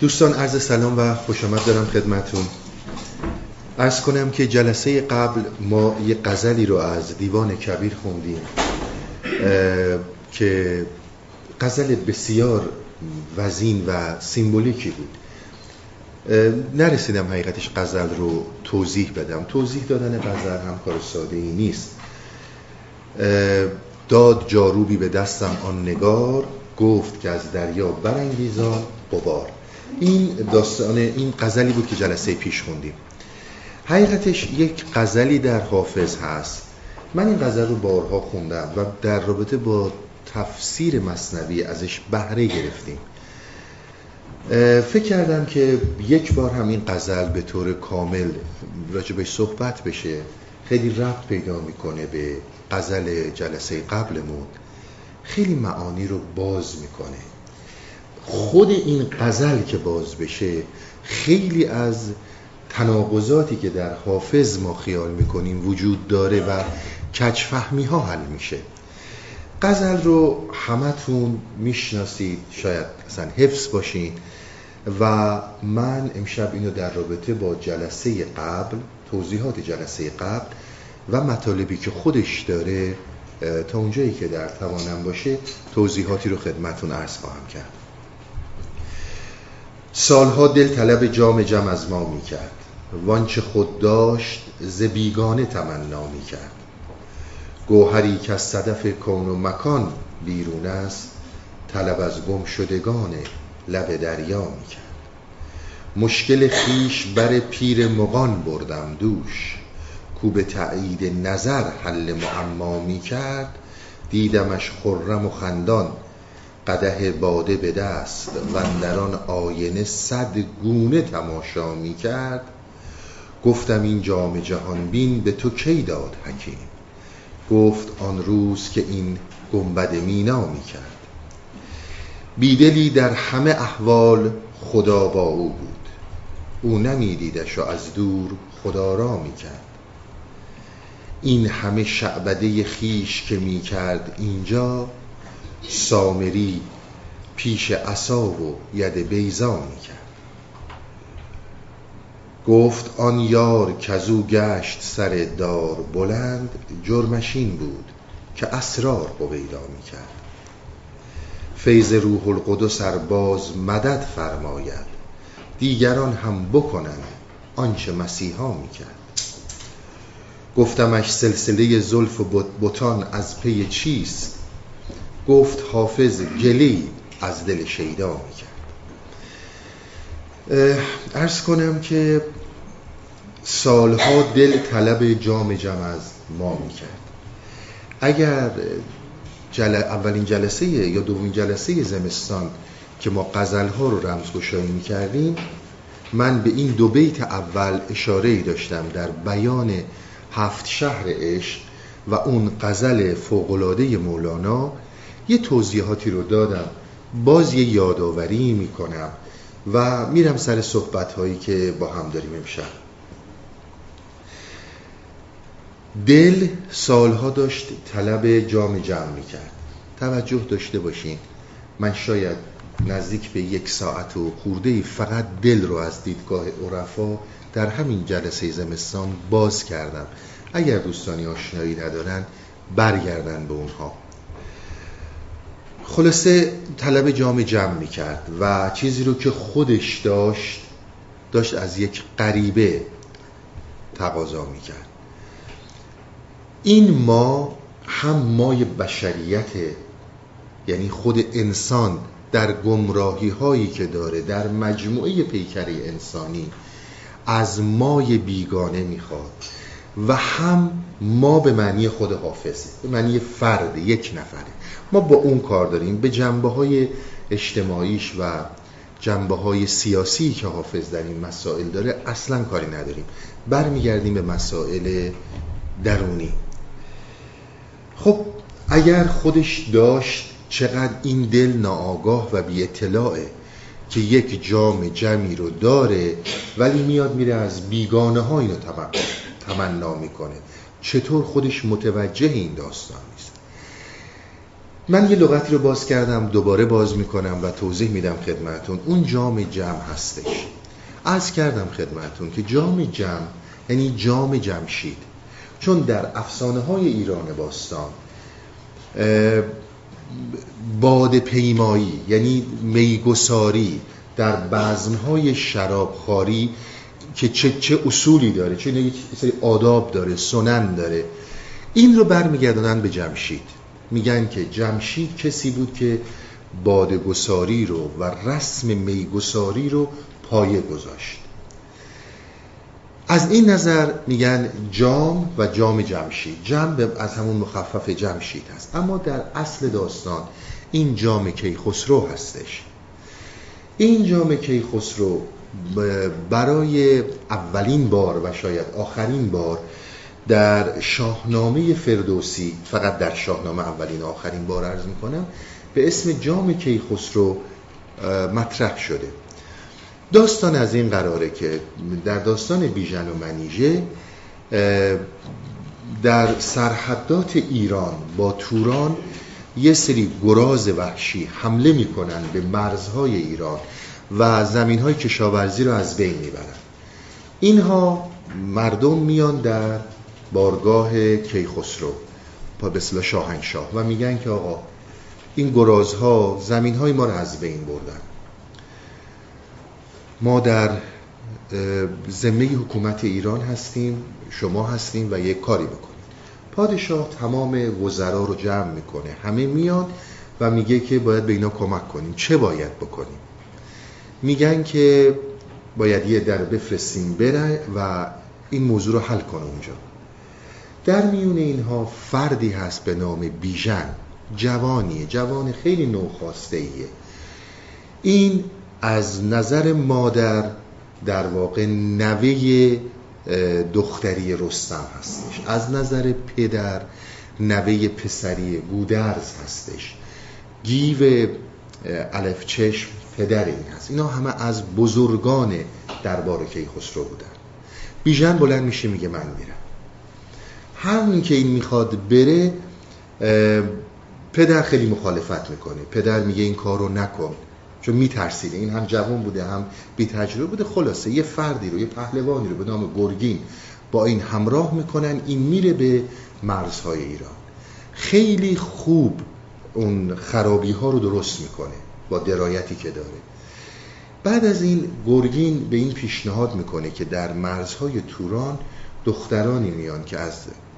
دوستان عرض سلام و خوش آمد دارم خدمتون ارز کنم که جلسه قبل ما یه قزلی رو از دیوان کبیر خوندیم که قزل بسیار وزین و سیمبولیکی بود. نرسیدم حقیقتش قزل رو توضیح بدم. توضیح دادن قزل هم کار ساده ای نیست. داد جاروبی به دستم آن نگار گفت که از دریا برانگیزان قبار این داستان این قزلی بود که جلسه پیش خوندیم. حقیقتش یک قزلی در حافظ هست. من این غزل رو بارها خوندم و در رابطه با تفسیر مصنوی ازش بهره گرفتیم. فکر کردم که یک بار هم این غزل به طور کامل راجبش صحبت بشه. خیلی ربط پیدا می‌کنه به غزل جلسه قبلمون. خیلی معانی رو باز می‌کنه. خود این غزل که باز بشه خیلی از تناقضاتی که در حافظ ما خیال می‌کنیم وجود داره و کچفهمی ها حل میشه. غزل رو همتون می‌شناسید شاید اصلا حفظ باشین و من امشب اینو در رابطه با جلسه قبل توضیحات جلسه قبل و مطالبی که خودش داره تا اونجایی که در توانم باشه توضیحاتی رو خدمتون عرض خواهم کرد. سالها دل طلب جام جم از ما می کرد وانچه خود داشت ز بیگانه تمنا می کرد گوهری که از صدف کون و مکان بیرون است طلب از گم شدگان لب دریا می کرد مشکل خیش بر پیر مغان بردم دوش. کو به تعیید نظر حل معما می کرد دیدمش خرم و خندان قده باده به دست و اندران آینه صد گونه تماشا می کرد. گفتم این جام جهان بین به تو کی داد حکیم؟ گفت آن روز که این گنبد مینا می کرد. بیدلی در همه احوال خدا با او بود. او نمیدیدش و از دور خدا را می کرد. این همه شعبده خیش که می کرد اینجا سامری پیش عصا و ید بیزا می کرد گفت آن یار کزو گشت سر دار بلند جرمشین بود که اسرار قویدا می کرد فیض روح القدس باز مدد فرماید دیگران هم بکنند آنچه مسیحا می کرد گفتمش سلسله زلف بتان از پی چیست؟ گفت حافظ گلی از دل شیدا می‌کرد. ارز کنم که سالها دل طلب جام جم از ما می‌کرد. اگر جل... اولین جلسه یا دومین جلسه زمستان که ما قزل ها رو رمزگشایی می‌کردیم من به این دو بیت اول اشاره ای داشتم در بیان هفت شهر عشق و اون قزل فوقلاده مولانا یه توضیحاتی رو دادم. باز یه یادآوری می‌کنم و میرم سر صحبت هایی که با هم داریم امشب. دل سالها داشت طلب جام جمع می‌کرد. توجه داشته باشین. من شاید نزدیک به یک ساعت و خورده فقط دل رو از دیدگاه عرفا در همین جلسه زمستان باز کردم. اگر دوستانی آشنایی ندارن برگردن به اونها. خلاصه طلب جام جمع می کرد و چیزی رو که خودش داشت داشت از یک غریبه تقاضا می کرد این ما هم مای بشریت یعنی خود انسان در گمراهی هایی که داره در مجموعه پیکری انسانی از مای بیگانه می‌خواد و هم ما به معنی خود حافظه به معنی فرد یک نفره. ما با اون کار داریم. به جنبه های اجتماعیش و جنبه های سیاسی که حافظ در این مسائل داره اصلا کاری نداریم. برمیگردیم به مسائل درونی. خب اگر خودش داشت چقدر این دل ناآگاه و بی اطلاعه که یک جام جمعی رو داره ولی میاد میره از بیگانه ها اینو تمنا می‌کنه. چطور خودش متوجه این داستان؟ من یه لغتی رو باز کردم دوباره باز می‌کنم و توضیح میدم خدمتون اون جام جمع هستش. از کردم خدمتون که جام جمع یعنی جام جمشید. چون در افسانه های ایران باستان باد پیمایی یعنی میگساری در بزمهای شرابخاری که چه, چه اصولی داره چه یک سری آداب داره سنن داره این رو برمیگردانن به جمشید. میگن که جمشید کسی بود که بادگساری رو و رسم میگساری رو پایه گذاشت. از این نظر میگن جام و جام جمشید. جم از همون مخفف جمشید هست. اما در اصل داستان این جام کیخسرو هستش. این جام کیخسرو برای اولین بار و شاید آخرین بار در شاهنامه فردوسی فقط در شاهنامه اولین آخرین بار عرض می‌کنم به اسم جام کیخسرو مطرح شده. داستان از این قراره که در داستان بیژن و منیژه در سرحدات ایران با توران یه سری گراز وحشی حمله می‌کنن به مرزهای ایران و زمین های کشاورزی رو از بین می‌برن. اینها مردم میان در بارگاه کیخسرو پا به شاهنشاه و میگن که آقا این گرازها زمین های ما رو از بین بردن. ما در ذمه حکومت ایران هستیم شما هستیم و یک کاری بکنیم. پادشاه تمام وزرا رو جمع می‌کنه همه میاد و میگه که باید به اینا کمک کنیم. چه باید بکنیم؟ میگن که باید یه در بفرستیم بره و این موضوع رو حل کنه اونجا. در میون اینها فردی هست به نام بیژن. جوانیه جوان خیلی نوخواسته ایه این از نظر مادر در واقع نوه دختری رستم هستش. از نظر پدر نوه پسری گودرز هستش. گیو الف چشم پدر این هست. اینا همه از بزرگان دربار کیخسرو بودن. بیژن بلند میشه میگه من میرم. همین که این می‌خواد بره پدر خیلی مخالفت می‌کنه. پدر میگه این کار رو نکن. چون میترسیده. این هم جوان بوده هم بی تجربه بوده. خلاصه یه فردی رو یه پهلوانی رو به نام گرگین با این همراه می‌کنن. این میره به مرزهای ایران. خیلی خوب اون خرابی ها رو درست می‌کنه با درایتی که داره. بعد از این گرگین به این پیشنهاد می‌کنه که در مرزهای توران دخترانی میان که از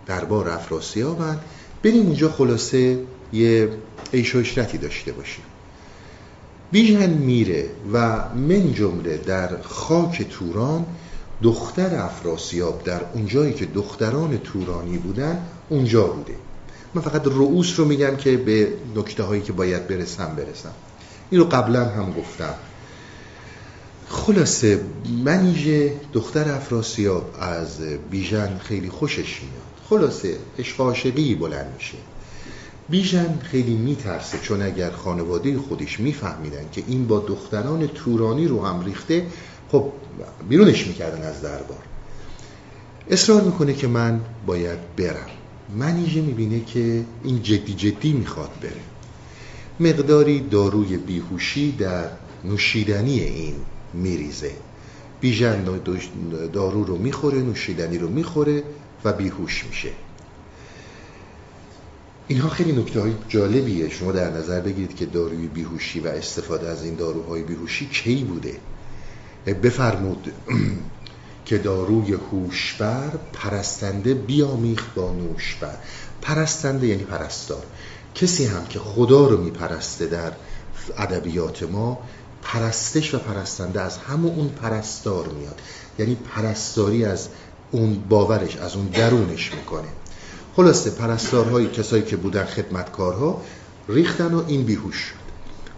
دربار افراسیابن بریم اونجا خلاصه یه عیش و داشته باشیم. بیژن میره و من جمله در خاک توران دختر افراسیاب در اونجایی که دختران تورانی بودن اونجا بوده. من فقط رؤوس رو میگم که به نکته هایی که باید برسم برسم. این رو قبلا هم گفتم. خلاصه منیژه دختر افراسیاب از بیژن خیلی خوشش میاد. خلاصه عشق عاشقی بلند میشه. بیژن خیلی میترسه چون اگر خانواده خودش میفهمیدن که این با دختران تورانی رو هم ریخته خب بیرونش می‌کردن از دربار. اصرار می‌کنه که من باید برم. منیژه می‌بینه که این جدی جدی می‌خواد بره. مقداری داروی بیهوشی در نوشیدنی این میریزه. بیژن دارو رو می‌خوره نوشیدنی رو می‌خوره و بیهوش میشه. اینها خیلی نکته های جالبیه. شما در نظر بگیرید که داروی بیهوشی و استفاده از این داروهای بیهوشی کی بوده؟ بفرمود که داروی هوشبر پرستنده بیامیخ با نوشبر. پرستنده یعنی پرستار. کسی هم که خدا رو میپرسته در ادبیات ما پرستش و پرستنده از همون اون پرستار میاد. یعنی پرستاری از اون باورش از اون درونش می‌کنه خلاصه پرستارهای کسایی که بودن خدمتکارها ریختن و این بیهوش شد.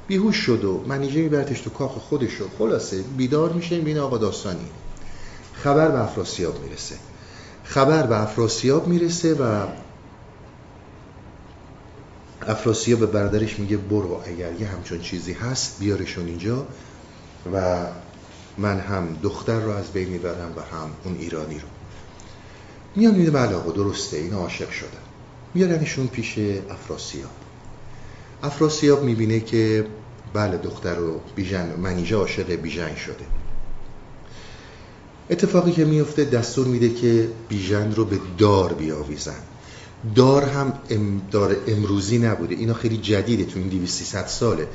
بیهوش شد و منیجه میبرتش تو کاخ خودش شد خلاصه بیدار میشه این آقا داستانی. خبر به افراسیاب می‌رسه. خبر به افراسیاب می‌رسه و افراسیاب به برادرش میگه برو اگر یه همچون چیزی هست بیارشون اینجا و من هم دختر رو از بین می‌برم و هم اون ایرانی رو. میان میده بله آقا درسته این عاشق شدن. میارنشون پیش افراسیاب. افراسیاب می‌بینه که بله دختر رو بیژن منیژه عاشق بیژن شده. اتفاقی که میفته دستور میده که بیژن رو به دار بیاویزن. دار هم ام دار امروزی نبوده. اینا خیلی جدیده تو این 200 ساله.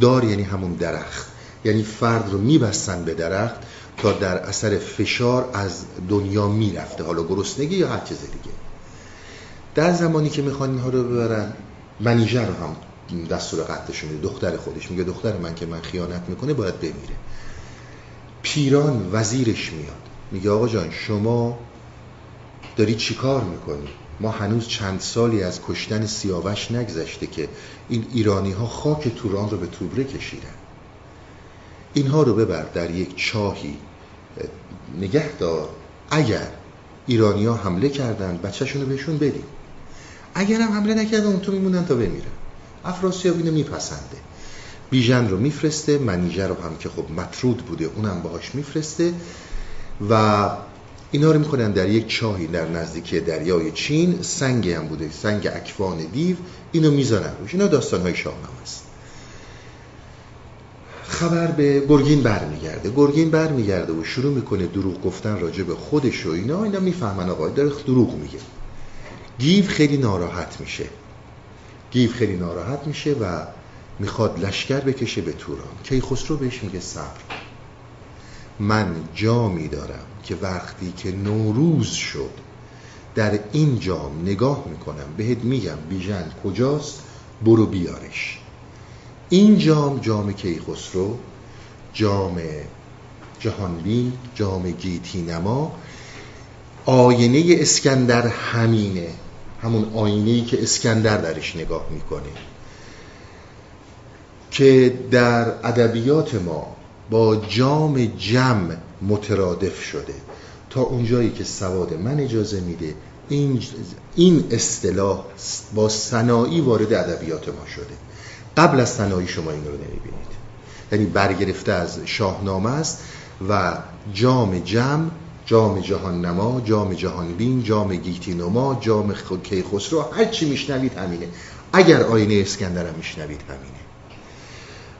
دار یعنی همون درخت. یعنی فرد رو میبستن به درخت. تا در اثر فشار از دنیا می‌رفته. حالا گرسنگی یا هر چیز دیگه. در زمانی که می‌خوان اینها رو ببرن منیژه رو هم دستور قتلش میده. دختر خودش میگه دختر من که من خیانت می‌کنه باید بمیره. پیران وزیرش میاد. میگه آقا جان شما داری چیکار می‌کنی؟ ما هنوز چند سالی از کشتن سیاوش نگذشته که این ایرانی ها خاک توران رو به توبره کشیدن. اینها رو ببر در یک چاهی. نگه دار. اگر ایرانی ها حمله کردن بچهشون رو بهشون بدیم اگر هم حمله نکردن اون تو میمونن تا بمیرن. افراسیاب اینو میپسنده. بیژن رو میفرسته منیژه رو هم که خب مطرود بوده اونم باهاش میفرسته و اینا رو می‌کنن در یک چاهی در نزدیکی دریای چین. سنگ هم بوده سنگ اکوان دیو. اینو می‌ذارن روش. اینا داستان های شاهنامه است. خبر به گرگین برمیگرده. گرگین برمیگرده و شروع می‌کنه دروغ گفتن راجع به خودش و اینا. اینا می‌فهمن آقا داره دروغ میگه. گیو خیلی ناراحت میشه. گیو خیلی ناراحت میشه و می‌خواد لشکر بکشه به توران. کیخسرو بهش میگه صبر. من جامی دارم که وقتی که نوروز شد در این جام نگاه می‌کنم. بهت میگم بیژن کجاست؟ برو بیارش. این جام جام کیخسرو جام جهانبین جام گیتی نما آینه اسکندر همینه. همون آینه که اسکندر درش نگاه می‌کنه. که در ادبیات ما با جام جم مترادف شده. تا اونجایی که سواد من اجازه میده این این اصطلاح با سنایی وارد ادبیات ما شده. قبل از سنایی شما این رو نمی‌بینید. یعنی برگرفته از شاهنامه است و جام جم جام جهان نما جام جهان بین جام گیتی نما جام کیخسرو هر چی میشنوید همینه. اگر آینه اسکندر هم میشنوید همینه.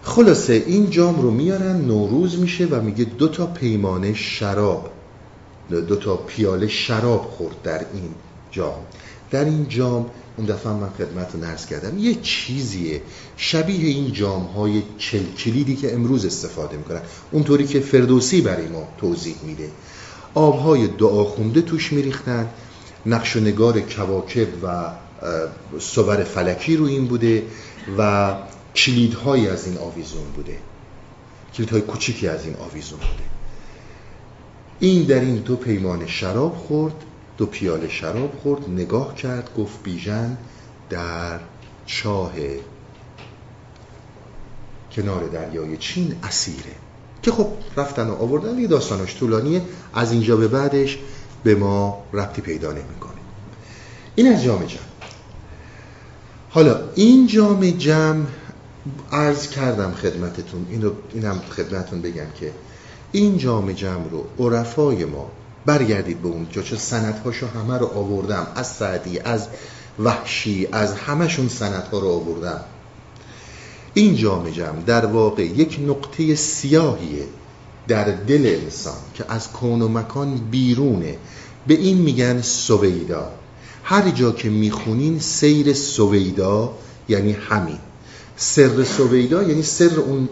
خلاصه این جام رو میارن نوروز میشه و میگه دو تا پیمانه شراب دو تا پیاله شراب خورد در این جام. در این جام اون دفعه من خدمت نرس کردم. یه چیزیه. شبیه این جام های کلیدی که امروز استفاده می‌کنن. اونطوری که فردوسی برای ما توضیح میده. آبهای دعا خونده توش میریختن. نقش و نگار کواکب و صور فلکی رو این بوده و کلیدهایی از این آویزون بوده. کلیدهای کوچیکی از این آویزون بوده. این در این دو پیمان شراب خورد. دو پیاله شراب خورد نگاه کرد گفت بیژن در چاه کنار دریای چین اسیره. که خب رفتن و آوردن یه داستانش طولانیه از اینجا به بعدش به ما ربطی پیدا نمی‌کنه. این از جام جمع. حالا این جام جمع عرض کردم خدمتتون اینو اینم خدمتتون بگم که این جام جمع رو عرفای ما برگردید به اون جا چه سندهاشو همه رو آوردم از سعدی از وحشی از همشون سندها رو آوردم. این جام جمع در واقع یک نقطه سیاهیه در دل انسان که از کون و مکان بیرونه. به این میگن سویدا. هر جا که می‌خونین سیر سویدا یعنی همین. سر سویدا یعنی سر اون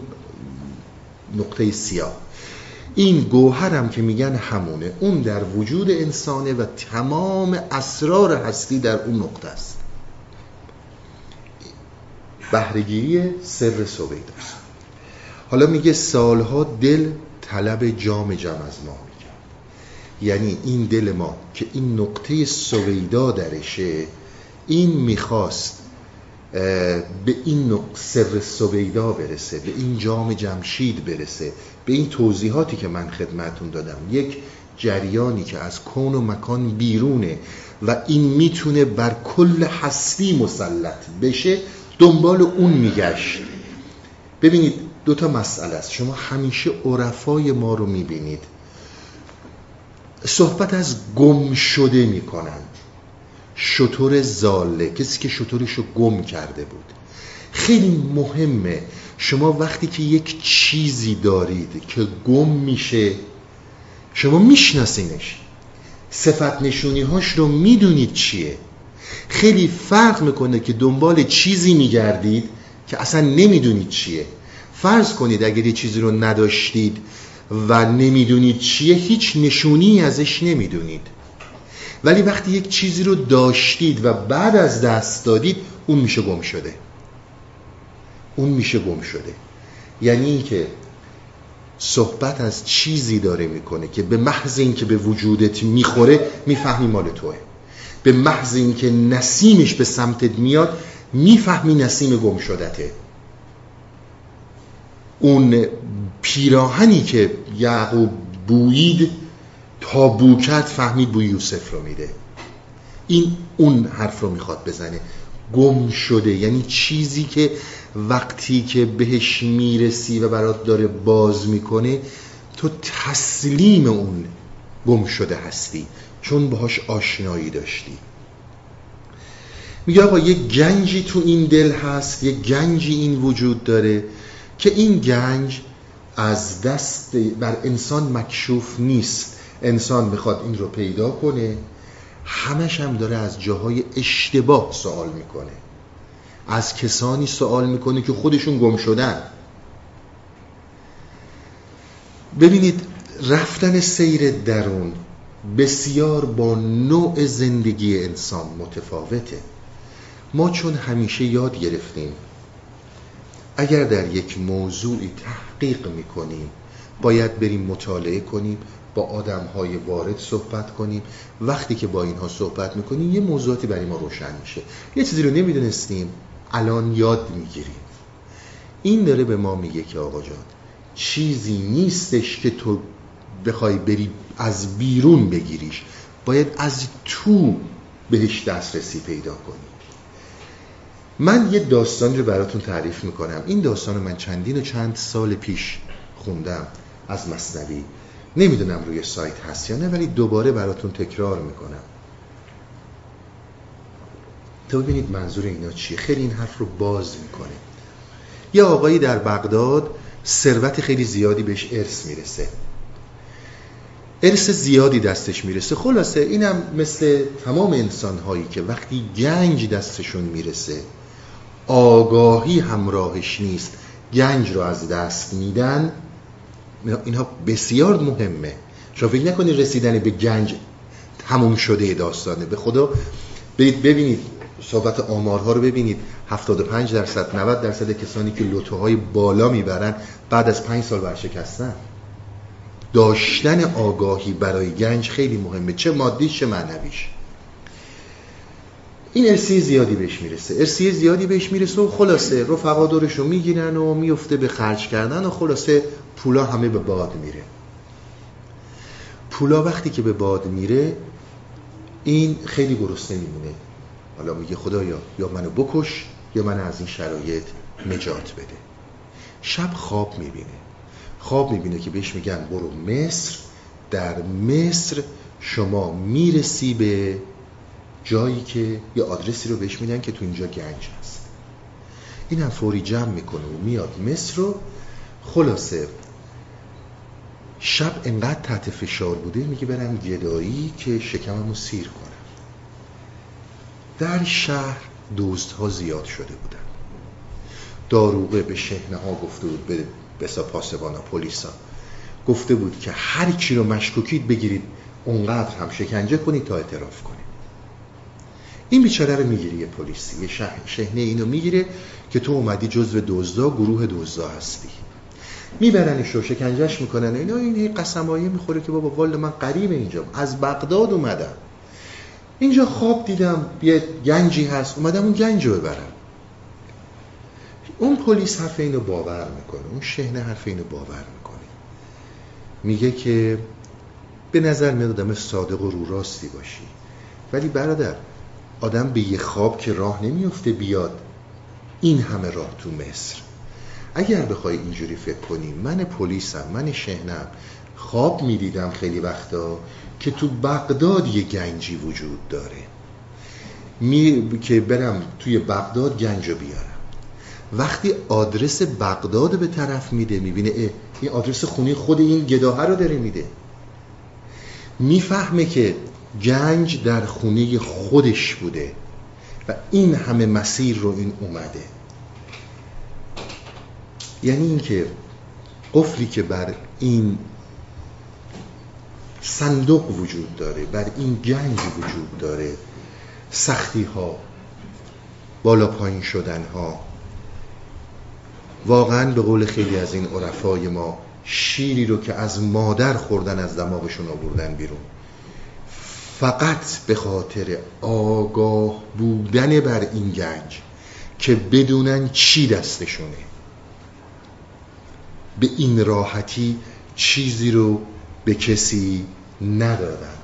نقطه سیاه. این گوهرم که میگن همونه. اون در وجود انسانه و تمام اسرار هستی در اون نقطه است. بهرهگیری سر سویداست حالا میگه سالها دل طلب جام جم از ما می‌کرد. یعنی این دل ما که این نقطه سویدا درشه این می‌خواست به این سر سویدا برسه به این جام جمشید برسه. به این توضیحاتی که من خدمتون دادم. یک جریانی که از کون و مکان بیرونه و این می‌تونه بر کل هستی مسلط بشه دنبال اون میگشت. ببینید دو تا مسئله است. شما همیشه عرفای ما رو می‌بینید. صحبت از گم شده می‌کنند شطور زاله کسی که شطورش رو گم کرده بود. خیلی مهمه شما وقتی که یک چیزی دارید که گم میشه شما میشناسینش. صفت نشونی هاش رو می‌دونید چیه. خیلی فرق می‌کنه که دنبال چیزی میگردید که اصلا نمی‌دونید چیه. فرض کنید اگر یه چیزی رو نداشتید و نمی‌دونید چیه هیچ نشونی ازش نمی‌دونید. ولی وقتی یک چیزی رو داشتید و بعد از دست دادید اون میشه گم شده. اون میشه گم شده. یعنی اینکه صحبت از چیزی داره می‌کنه که به محض اینکه به وجودت می‌خوره می‌فهمی مال توه. به محض اینکه نسیمش به سمتت میاد می‌فهمی نسیم گم شدته. اون پیراهنی که یعقوب بویید تا بو کرد فهمید بوی یوسف رو میده. این اون حرف رو می‌خواد بزنه. گم شده. یعنی چیزی که وقتی که بهش می‌رسی و برات داره باز می‌کنه تو تسلیم اون گم شده هستی چون باهاش آشنایی داشتی. میگه آقا یه گنجی تو این دل هست یه گنجی این وجود داره که این گنج از دست بر انسان مکشوف نیست. انسان می‌خواد این رو پیدا کنه همش هم داره از جاهای اشتباه سوال می‌کنه. از کسانی سوال می‌کنه که خودشون گم شدن. ببینید رفتن سیر درون بسیار با نوع زندگی انسان متفاوته. ما چون همیشه یاد گرفتیم اگر در یک موضوعی تحقیق می‌کنیم باید بریم مطالعه کنیم با آدم های وارد صحبت کنیم. وقتی که با اینها صحبت می‌کنیم یه موضوعاتی برای ما روشن میشه. یه چیزی رو نمی‌دونستیم. الان یاد می‌گیریم. این داره به ما میگه که آقا جان چیزی نیستش که تو بخوای بری از بیرون بگیریش. باید از تو بهش دسترسی پیدا کنی. من یه داستان رو براتون تعریف می‌کنم. این داستان رو من چندین و چند سال پیش خوندم از مصنوی. نمی‌دونم روی سایت هست یا نه ولی دوباره براتون تکرار می‌کنم. تا ببینید منظور اینا چیه. خیلی این حرف رو باز می‌کنه. یه آقایی در بغداد ثروت خیلی زیادی بهش ارث می‌رسه. ارث زیادی دستش می‌رسه. خلاصه اینم مثل تمام انسان هایی که وقتی گنج دستشون می‌رسه آگاهی همراهش نیست. گنج رو از دست میدن. اینها بسیار مهمه. شما فکر نکنید رسیدن به گنج تموم شده داستانه. به خدا ببینید صحبت آمارها رو ببینید. 75 درصد 90 درصد کسانی که لوتوهای بالا می‌برن بعد از 5 سال ورشکستن. داشتن آگاهی برای گنج خیلی مهمه. چه مادیش چه معنویش. این ارسی زیادی بهش می‌رسه. ارسی زیادی بهش می‌رسه و خلاصه رفقا دورش رو می‌گیرن و میفته به خرج کردن و خلاصه پولا همه به باد میره. پولا وقتی که به باد میره این خیلی گرسنه میمونه. حالا میگه خدایا یا منو بکش یا من از این شرایط نجات بده. شب خواب می‌بینه. خواب می‌بینه که بهش میگن برو مصر. در مصر شما می‌رسی به جایی که یه آدرسی رو بهش میدن که تو اینجا گنج هست. این هم فوری جمع می‌کنه و میاد مصر رو. خلاصه شب انقدر تحت فشار بوده میگه برم گدایی که شکممو سیر کنم. در شهر دوست ها زیاد شده بودن. داروغه به شهنه ها گفته بود به بسا پاسبانا پلیسا. گفته بود که هر کی رو مشکوکید بگیرید اونقدر هم شکنجه کنید تا اعتراف کنید. این بیچاره رو می‌گیره یه پلیسی یه شهنه اینو می‌گیره که تو اومدی جزو دزدا گروه دزدا هستی. میبرنش رو شکنجهش می‌کنن اینا این قسمایی می‌خوره که بابا والا من قریب اینجا از بغداد اومدم. اینجا خواب دیدم یه گنجی هست اومدم اون گنج رو ببرم. اون پلیس حرف اینو باور می‌کنه اون شهنه حرف اینو باور می‌کنه. میگه که به نظر میاد آدم صادق و رو راستی باشی. ولی برادر آدم به یه خواب که راه نمیفته بیاد این همه راه تو مصر. اگر بخوای اینجوری فکر کنی من پلیسم من شهنم خواب می‌دیدم خیلی وقتا که تو بغداد یه گنجی وجود داره. می... که برم توی بغداد گنج رو بیارم. وقتی آدرس بغداد به طرف میده می‌بینه این آدرس خونی خود این گداهه رو داره میده. می‌فهمه که گنج در خونه خودش بوده و این همه مسیر رو این اومده. یعنی اینکه قفلی که بر این صندوق وجود داره بر این گنج وجود داره. سختی ها بالا پایین شدن ها واقعا به قول خیلی از این عرفای ما شیری رو که از مادر خوردن از دماغشون آوردن بیرون. فقط به خاطر آگاه بودن بر این گنج که بدونن چی دستشونه. به این راحتی چیزی رو به کسی ندادن.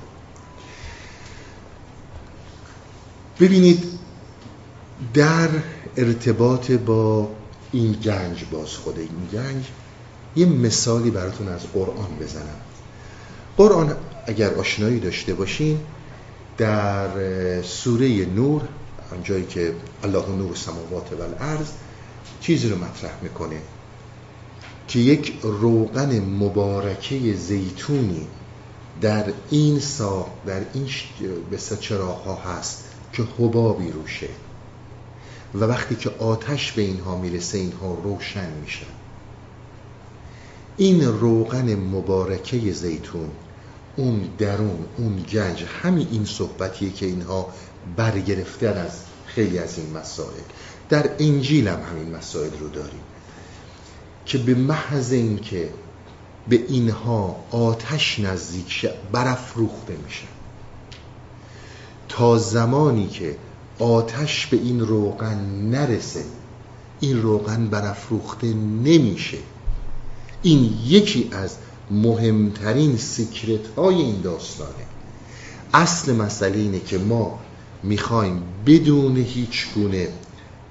ببینید در ارتباط با این گنج باز خود این گنج یه مثالی براتون از قرآن بزنم. قرآن اگر آشنایی داشته باشین در سوره نور آنجایی که الله نور سماوات و الارض چیزی رو مطرح می‌کنه. که یک روغن مبارکه زیتونی در این ساق در این بسیار چراغ ها هست که حبابی روشه. و وقتی که آتش به اینها می‌رسه اینها روشن میشن. این روغن مبارکه زیتون اون درون اون گنج همین این صحبتیه که اینها برگرفتن از خیلی از این مسائل. در انجیل هم همین مسائل رو داریم. که به محض این که به اینها آتش نزدیک شه برافروخته میشه. تا زمانی که آتش به این روغن نرسه این روغن برافروخته نمیشه. این یکی از مهمترین سیکرت های این داستانه. اصل مسئله اینه که ما می‌خوایم بدون هیچ گونه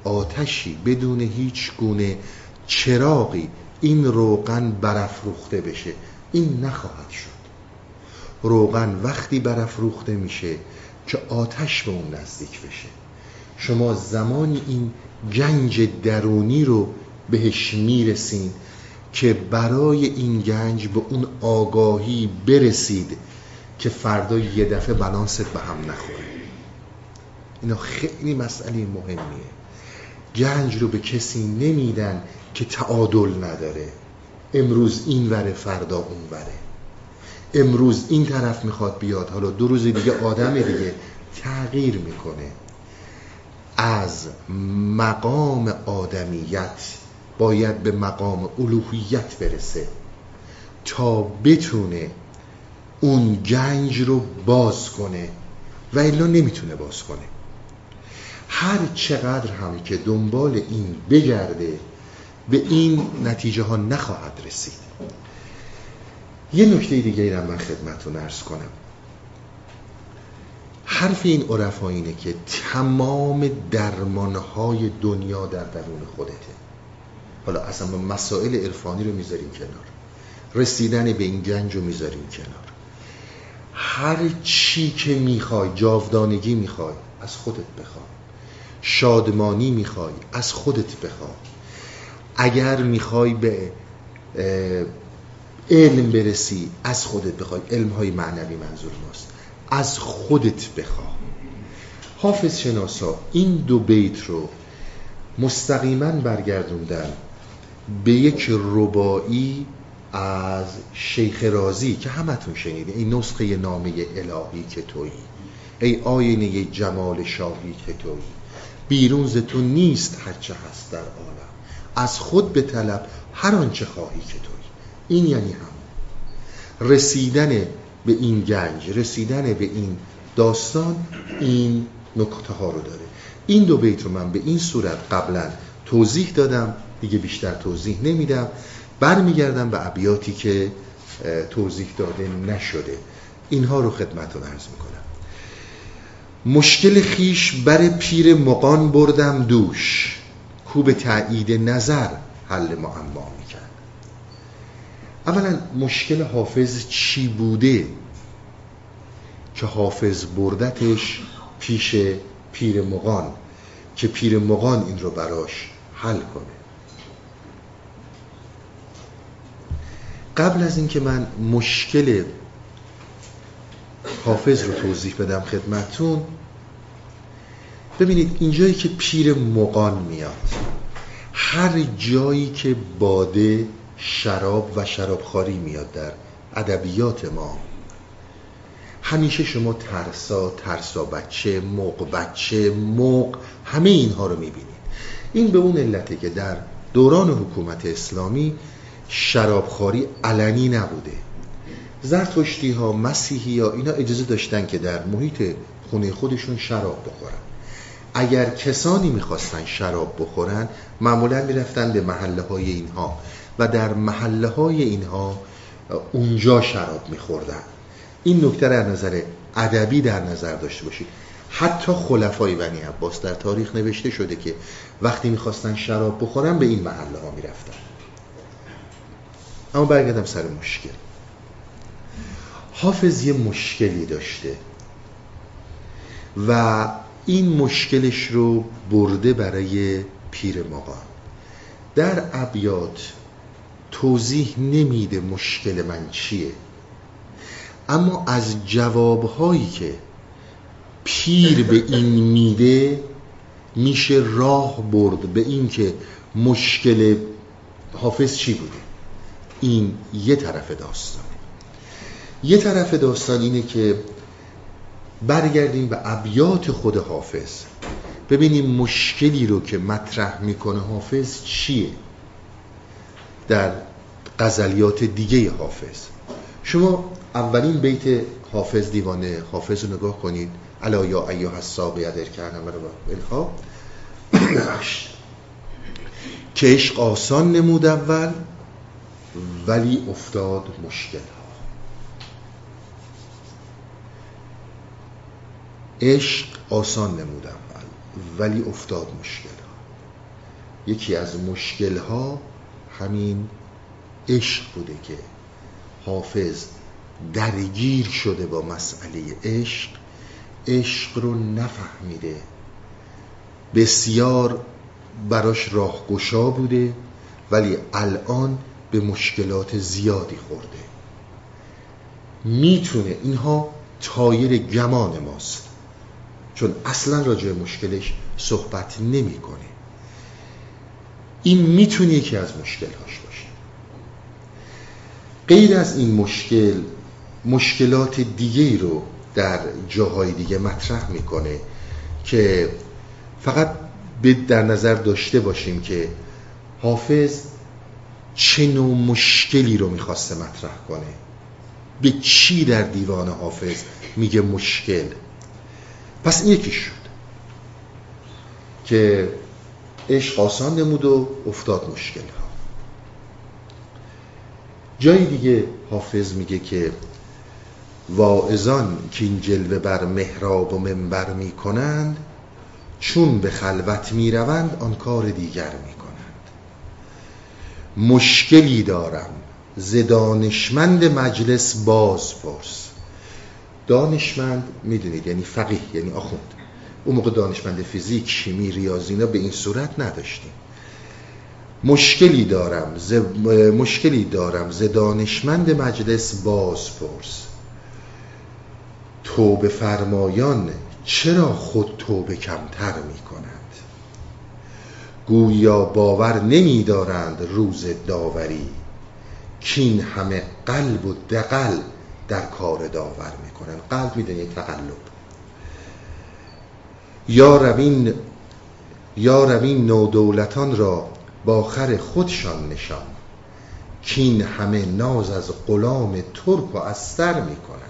آتشی بدون هیچ گونه چراغی این روغن برافروخته بشه. این نخواهد شد. روغن وقتی برافروخته میشه که آتش به اون نزدیک بشه. شما زمانی این گنج درونی رو بهش می‌رسین که برای این گنج به اون آگاهی برسید که فردا یه دفعه بلانست به هم نخوره. اینا خیلی مسئله مهمیه. گنج رو به کسی نمیدن که تعادل نداره. امروز این وره فردا اون وره. امروز این طرف می‌خواد بیاد حالا دو روز دیگه آدم دیگه. تغییر می‌کنه. از مقام آدمیت باید به مقام الوهیت برسه تا بتونه اون گنج رو باز کنه و الا نمی‌تونه باز کنه. هر چقدر هم که دنبال این بگرده به این نتیجه ها نخواهد رسید. یه نکته دیگه ای من خدمتتون ارز کنم. حرف این عرفا اینه که تمام درمانهای دنیا در درون خودته. حالا اصلا مسائل عرفانی رو می‌ذاریم کنار. رسیدن به این گنج رو می‌ذاریم کنار. هر چی که می‌خوای جاودانگی می‌خوای از خودت بخوای. شادمانی می‌خوای از خودت بخوای. اگر می‌خوای به علم برسی از خودت بخوای. علم های معنوی منظور ماست. از خودت بخواه. حافظ شناسا این دو بیت رو مستقیما برگردوندن به یک ربایی از شیخ رازی که همتون شنیده این نسخه نامه الهی که تویی. ای آینه جمال شاهی که تویی. بیرون ز تو نیست هرچه هست در عالم از خود به طلب هر آنچه خواهی که تویی این یعنی هم رسیدن به این گنج رسیدن به این داستان این نکته ها رو داره. این دو بیت رو من به این صورت قبلا توضیح دادم دیگه بیشتر توضیح نمیدم. برمیگردم به ابیاتی که توضیح داده نشده. اینها رو خدمتتون عرض می‌کنم. مشکل خیش بر پیر مقان بردم دوش. کو به تایید نظر حل معما می‌کرد. اولا مشکل حافظ چی بوده؟ که حافظ بردتش پیش پیر مقان که پیر مقان این رو براش حل کنه. قبل از اینکه من مشکل حافظ رو توضیح بدم خدمتون ببینید اینجایی که پیر مقان میاد هر جایی که باده شراب و شرابخواری میاد در ادبیات ما همیشه شما ترسا ترسا بچه موق بچه موق همه اینها رو می‌بینید. این به اون علته که در دوران حکومت اسلامی شرابخواری علنی نبوده. زرتشتی ها مسیحی ها اینا اجازه داشتن که در محیط خونه خودشون شراب بخورن. اگر کسانی می‌خواستن شراب بخورن معمولا می‌رفتن به محله های اینها و در محله های اینها اونجا شراب میخوردن. این نکته در نظر ادبی در نظر داشته باشید. حتی خلفای بنی عباس در تاریخ نوشته شده که وقتی می‌خواستن شراب بخورن به این محله ها می‌رفتن. اما برگردم سر مشکل. حافظ یه مشکلی داشته و این مشکلش رو برده برای پیر مقام. در ابیات توضیح نمیده مشکل من چیه. اما از جوابهایی که پیر به این میده میشه راه برد به این که مشکل حافظ چی بوده؟ این یه طرف داستان. یه طرف داستان اینه که برگردیم به ابیات خود حافظ. ببینیم مشکلی رو که مطرح می‌کنه حافظ چیه؟ در غزلیات دیگه حافظ. شما اولین بیت حافظ دیوانه حافظ رو نگاه کنید. الا یا ایها الساقی ادر کردم الها. که عشق آسان نمود اول ولی افتاد مشکل ها عشق آسان نمود اول ولی افتاد مشکل. ها یکی از مشکل ها همین عشق بوده که حافظ درگیر شده با مسئله عشق عشق رو نفهمیده. بسیار براش راهگشا بوده ولی الان به مشکلات زیادی خورده. می‌تونه اینها تایر گمان ماست. چون اصلا راجع مشکلش صحبت نمی‌کنه. این می‌تونه یکی از مشکلهاش باشه. غیر از این مشکل مشکلات دیگه رو در جاهای دیگه مطرح می‌کنه که فقط در نظر داشته باشیم که حافظ چه نوع مشکلی رو می‌خواسته مطرح کنه. به چی در دیوان حافظ میگه مشکل؟ پس این یکی شد که عشق آسان نمود و افتاد مشکل ها جای دیگه حافظ میگه که واعظان که این جلوه بر محراب و منبر می کنند چون به خلوت می روند آن کار دیگر می کنند مشکلی دارم ز مجلس باز پرس. دانشمند می‌دونید یعنی فقیه یعنی آخوند. اون موقع دانشمند فیزیک شیمی ریاضی اینا به این صورت نداشتیم. مشکلی دارم ز... مشکلی دارم. ز دانشمند مجلس باز پرس توبه فرمایان چرا خود توبه کمتر می کنند گویا باور نمی دارند روز داوری. کین همه قلب و دقل در کار داور می کنند قلب می یعنی تقلب. یا روین یا روین نودولتان را با خر خودشان نشان. کین همه ناز از غلام ترک و استر می کنند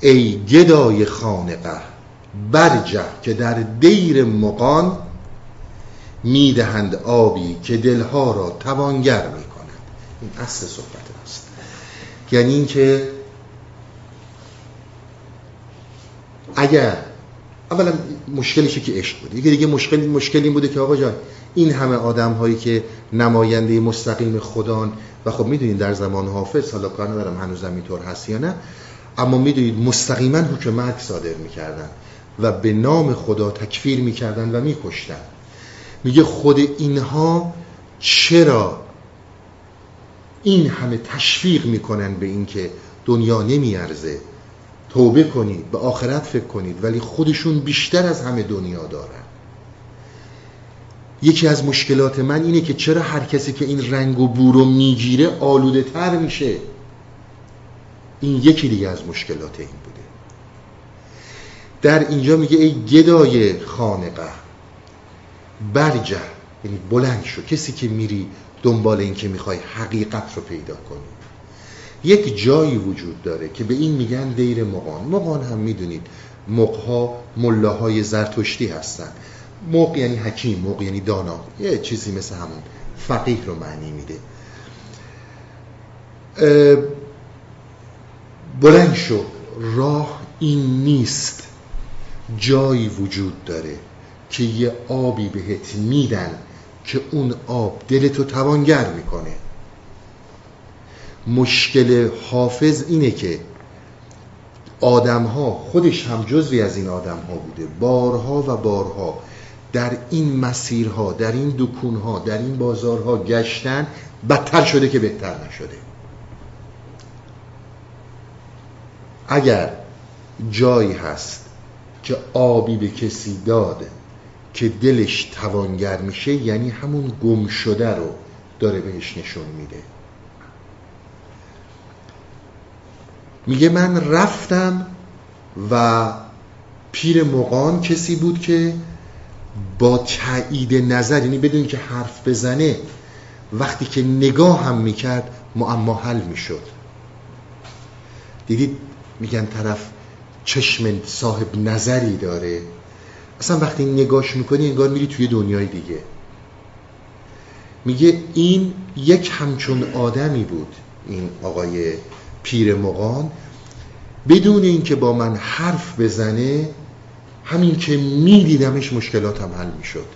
ای گدای خانقه برجه که در دیر مقان می‌دهند آبی که دلها را توانگر می‌کنند این اصل صحبت. یعنی اینکه اگر اولا مشکلشه که عشق بوده. یکی دیگه مشکل مشکل این بوده که آقا جان این همه آدم هایی که نماینده مستقیم خدان و خب می‌دونین در زمان حافظ حالا کار ندارم هنوز اینطور هست یا نه اما می‌دونید مستقیما حکم مرگ صادر می‌کردن و به نام خدا تکفیر می‌کردن و میکشتن. میگه خود اینها چرا این همه تشویق می‌کنن به اینکه دنیا نمیارزه. توبه کنید به آخرت فکر کنید ولی خودشون بیشتر از همه دنیا دارن. یکی از مشکلات من اینه که چرا هر کسی که این رنگ و بو رو می‌گیره آلوده تر میشه؟ این یکی دیگه از مشکلات این بوده. در اینجا میگه ای گدای خانقه برجه یعنی بلند شو. کسی که میری دنبال این که می‌خوای حقیقت رو پیدا کنی. یک جایی وجود داره که به این میگن دیر مقان مقان هم می‌دونید مقها ملاهای زرتشتی هستن مق یعنی حکیم مق یعنی دانا. یه چیزی مثل همون. فقیه رو معنی میده. بلند شو. راه این نیست. جایی وجود داره که یه آبی بهت میدن. که اون آب دلتو توانگر می‌کنه. مشکل حافظ اینه که آدم ها خودش هم جزوی از این آدم ها بوده. بارها و بارها در این مسیرها در این دکونها در این بازارها گشتن بدتر شده که بهتر نشده. اگر جایی هست که آبی به کسی داده که دلش توانگر میشه یعنی همون گم شده رو داره بهش نشون میده. میگه من رفتم و پیر مقان کسی بود که با تایید نظر یعنی بدون که حرف بزنه وقتی که نگاه هم می‌کرد معما حل می‌شد. دیدید؟ میگن طرف چشم صاحب نظری داره. اصلا وقتی نگاش می‌کنی انگار میری توی دنیای دیگه. میگه این یک همچون آدمی بود این آقای پیر مقان بدون اینکه با من حرف بزنه همین که میدیدمش مشکلاتم حل می‌شد.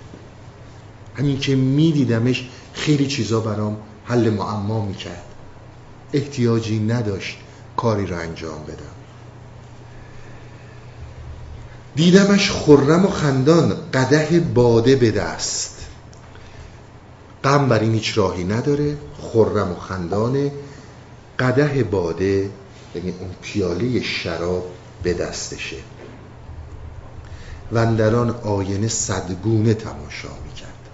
همین که میدیدمش خیلی چیزا برام حل معما می‌کرد. احتیاجی نداشت کاری رو انجام بدم. دیدمش خرم و خندان قده باده به دست. غم بر این هیچ راهی نداره خرم و خندانه قده باده یعنی اون پیاله شراب به دستشه. وندران آینه صدگونه تماشا می‌کرد.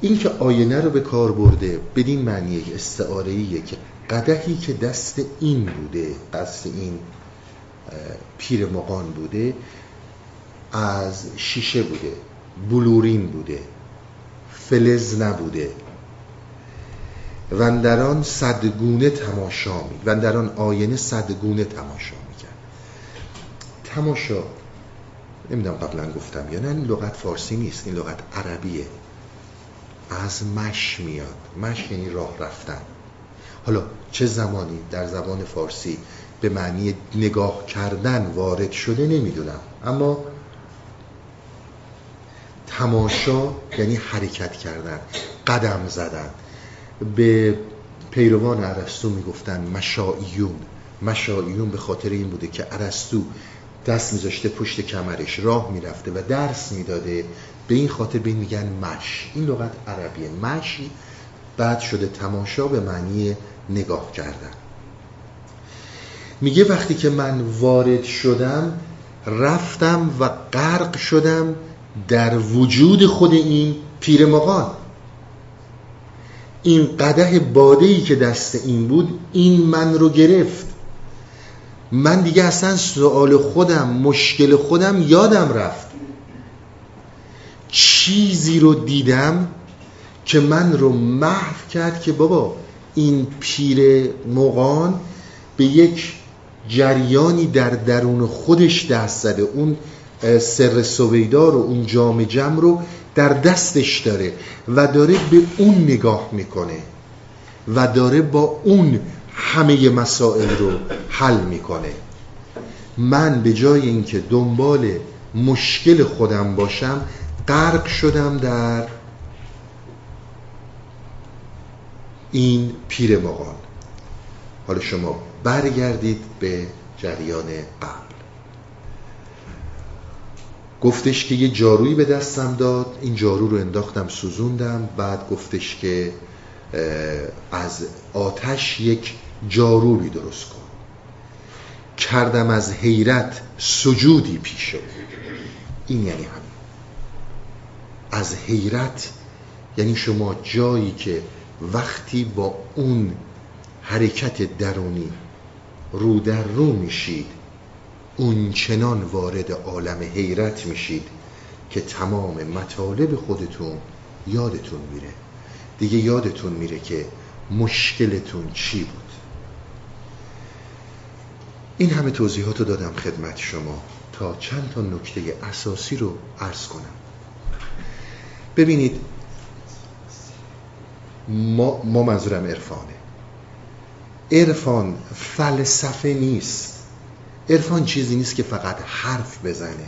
این که آینه رو به کار برده بدین معنی استعاره که قدهی که دست این بوده دست این پیر مقان بوده از شیشه بوده بلورین بوده فلز نبوده. وندران صدگونه تماشا می وندران آینه صدگونه تماشا می‌کرد تماشا نمی‌دونم قبلا گفتم یا نه لغت فارسی نیست این لغت عربیه. از مش میاد. مش یعنی راه رفتن. حالا چه زمانی در زبان فارسی به معنی نگاه کردن وارد شده نمی‌دونم. اما تماشا یعنی حرکت کردن قدم زدن. به پیروان عرستو می‌گفتن مشاییون مشاییون به خاطر این بوده که عرستو دست میذاشته پشت کمرش راه می‌رفته و درس می‌داده. به این خاطر به این میگن مش. این لغت عربیه. مشی بعد شده تماشا به معنی نگاه کردن. میگه وقتی که من وارد شدم رفتم و غرق شدم در وجود خود این پیر مقان این قده باده ای که دست این بود این من رو گرفت. من دیگه اصلا سوال خودم مشکل خودم یادم رفت. چیزی رو دیدم که من رو محو کرد که بابا این پیر مقان به یک جریانی در درون خودش دست زده. اون سر سویدار و اون جام جم رو در دستش داره و داره به اون نگاه می‌کنه و داره با اون همه مسائل رو حل می‌کنه. من به جای اینکه دنبال مشکل خودم باشم غرق شدم در این پیر مقان حالا شما برگردید به جریان قبل. گفتش که یه جارویی به دستم داد. این جارو رو انداختم سوزوندم. بعد گفتش که از آتش یک جاروری درست کن. کردم از حیرت سجودی پیش این یعنی همین. از حیرت یعنی شما جایی که وقتی با اون حرکت درونی رو در رو میشید اون چنان وارد عالم حیرت میشید که تمام مطالب خودتون یادتون میره. دیگه یادتون میره که مشکلتون چی بود. این همه توضیحات رو دادم خدمت شما تا چند تا نکته اساسی رو عرض کنم. ببینید ما, ما منظورم عرفانه. عرفان فلسفه نیست. عرفان چیزی نیست که فقط حرف بزنه.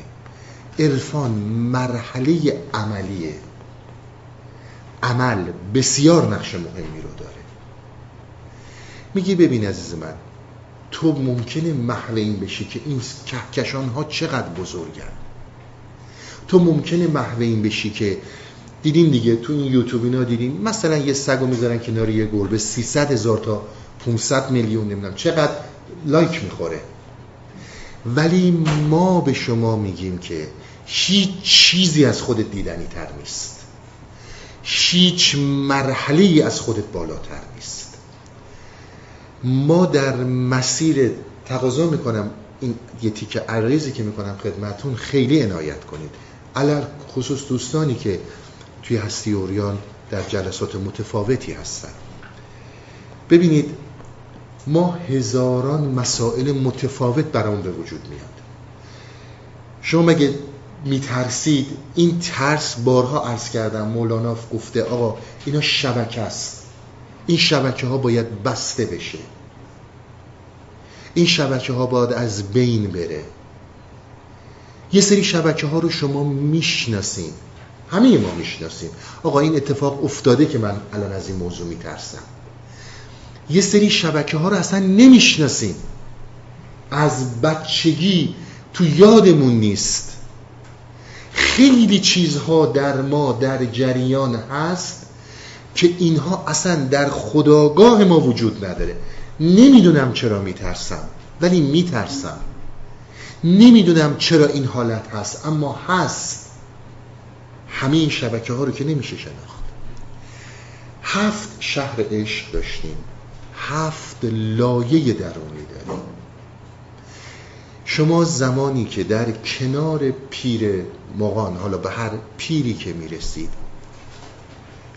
عرفان مرحله عملیه. عمل بسیار نقش مهمی رو داره. میگی ببین عزیز من تو ممکنه محو این بشی که این کهکشان ها چقدر بزرگن. تو ممکنه محو این بشی که دیدین دیگه تو این یوتیوب اینا دیدین مثلا یه سگو می‌ذارن کنار یه گربه 300 هزار تا 500 میلیون نمی‌دونم چقدر لایک می‌خوره. ولی ما به شما میگیم که هیچ چیزی از خودت دیدنی تر نیست. هیچ مرحله از خودت بالاتر نیست. ما در مسیر تقاضا می‌کنم این یه تیکه عریضی که می‌کنم خدمتون خیلی عنایت کنید. علر خصوص دوستانی که توی هستی در جلسات متفاوتی هستن. ببینید ما هزاران مسائل متفاوت برام به وجود میاد. شما مگه میترسید این ترس بارها عرض کردم مولانا گفته آقا اینا شبکه است. این شبکه ها باید بسته بشه. این شبکه ها باید از بین بره. یه سری شبکه ها رو شما می‌شناسین. همه ما می‌شناسیم. آقا این اتفاق افتاده که من الان از این موضوع میترسم. یه سری شبکه ها رو اصلا نمی‌شناسیم. از بچگی تو یادمون نیست. خیلی چیزها در ما در جریان هست که اینها اصلا در خداگاه ما وجود نداره. نمی‌دونم چرا میترسم ولی میترسم. نمی‌دونم چرا این حالت هست اما هست. همه این شبکه ها رو که نمیشه شناخت. هفت شهر عشق داشتیم. هفت لایه درونی داریم شما زمانی که در کنار پیر مغان حالا به هر پیری که می‌رسید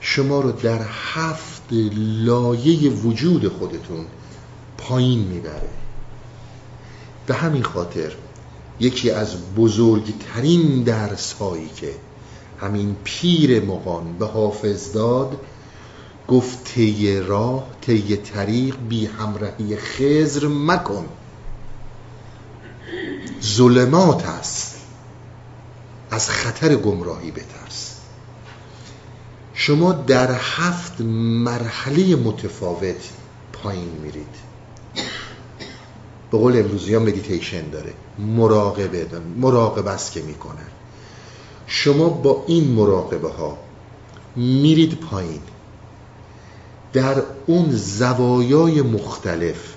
شما رو در هفت لایه وجود خودتون پایین می‌بره. به همین خاطر یکی از بزرگترین درس هایی که همین پیر مغان به حافظ داد گفت طی راه طی طریق بی همراهی خزر مکن. ظلمات است. از خطر گمراهی بترس. شما در هفت مرحله متفاوت پایین میرید. به قول امروزی ها مدیتیشن داره. مراقبه مراقبه است که می‌کنن. شما با این مراقبه ها میرید پایین. در اون زوایای مختلف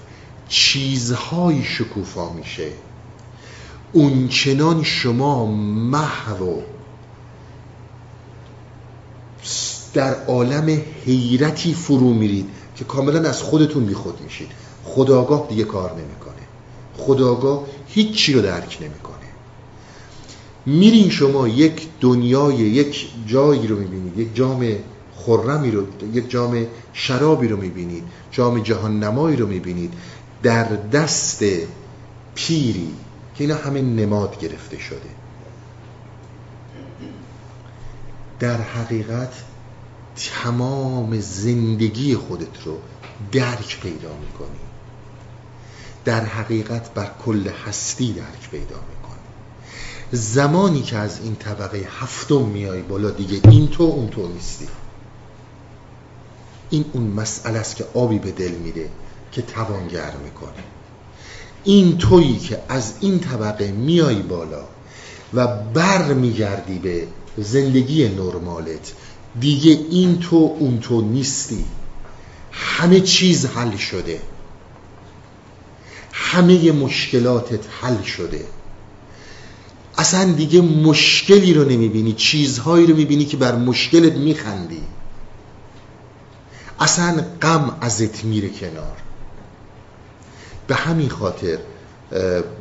چیزهای شکوفا میشه. اون چنان شما محو در عالم حیرتی فرو میرید که کاملا از خودتون بیخود میشید. خداگاه دیگه کار نمی‌کنه. خداگاه هیچی رو درک نمی‌کنه. میرین شما یک دنیای یک جایی رو می‌بینید یک جام خرمی رو یک جام شرابی رو می‌بینید جام جهان نمایی رو می‌بینید. در دست پیری که اینا همه نماد گرفته شده. در حقیقت تمام زندگی خودت رو درک پیدا می‌کنی. در حقیقت بر کل هستی درک پیدا می‌کنی. زمانی که از این طبقه هفتم میای بالا دیگه این تو اون تو نیستی. این اون مسئله است که آبی به دل میده که توانگر می‌کنه. این تویی که از این طبقه میای بالا و بر میگردی به زندگی نرمالت دیگه این تو اون تو نیستی. همه چیز حل شده. همه مشکلاتت حل شده. اصلا دیگه مشکلی رو نمی‌بینی چیزهایی رو می‌بینی که بر مشکلت میخندی. اصلا غم ازت میره کنار. به همین خاطر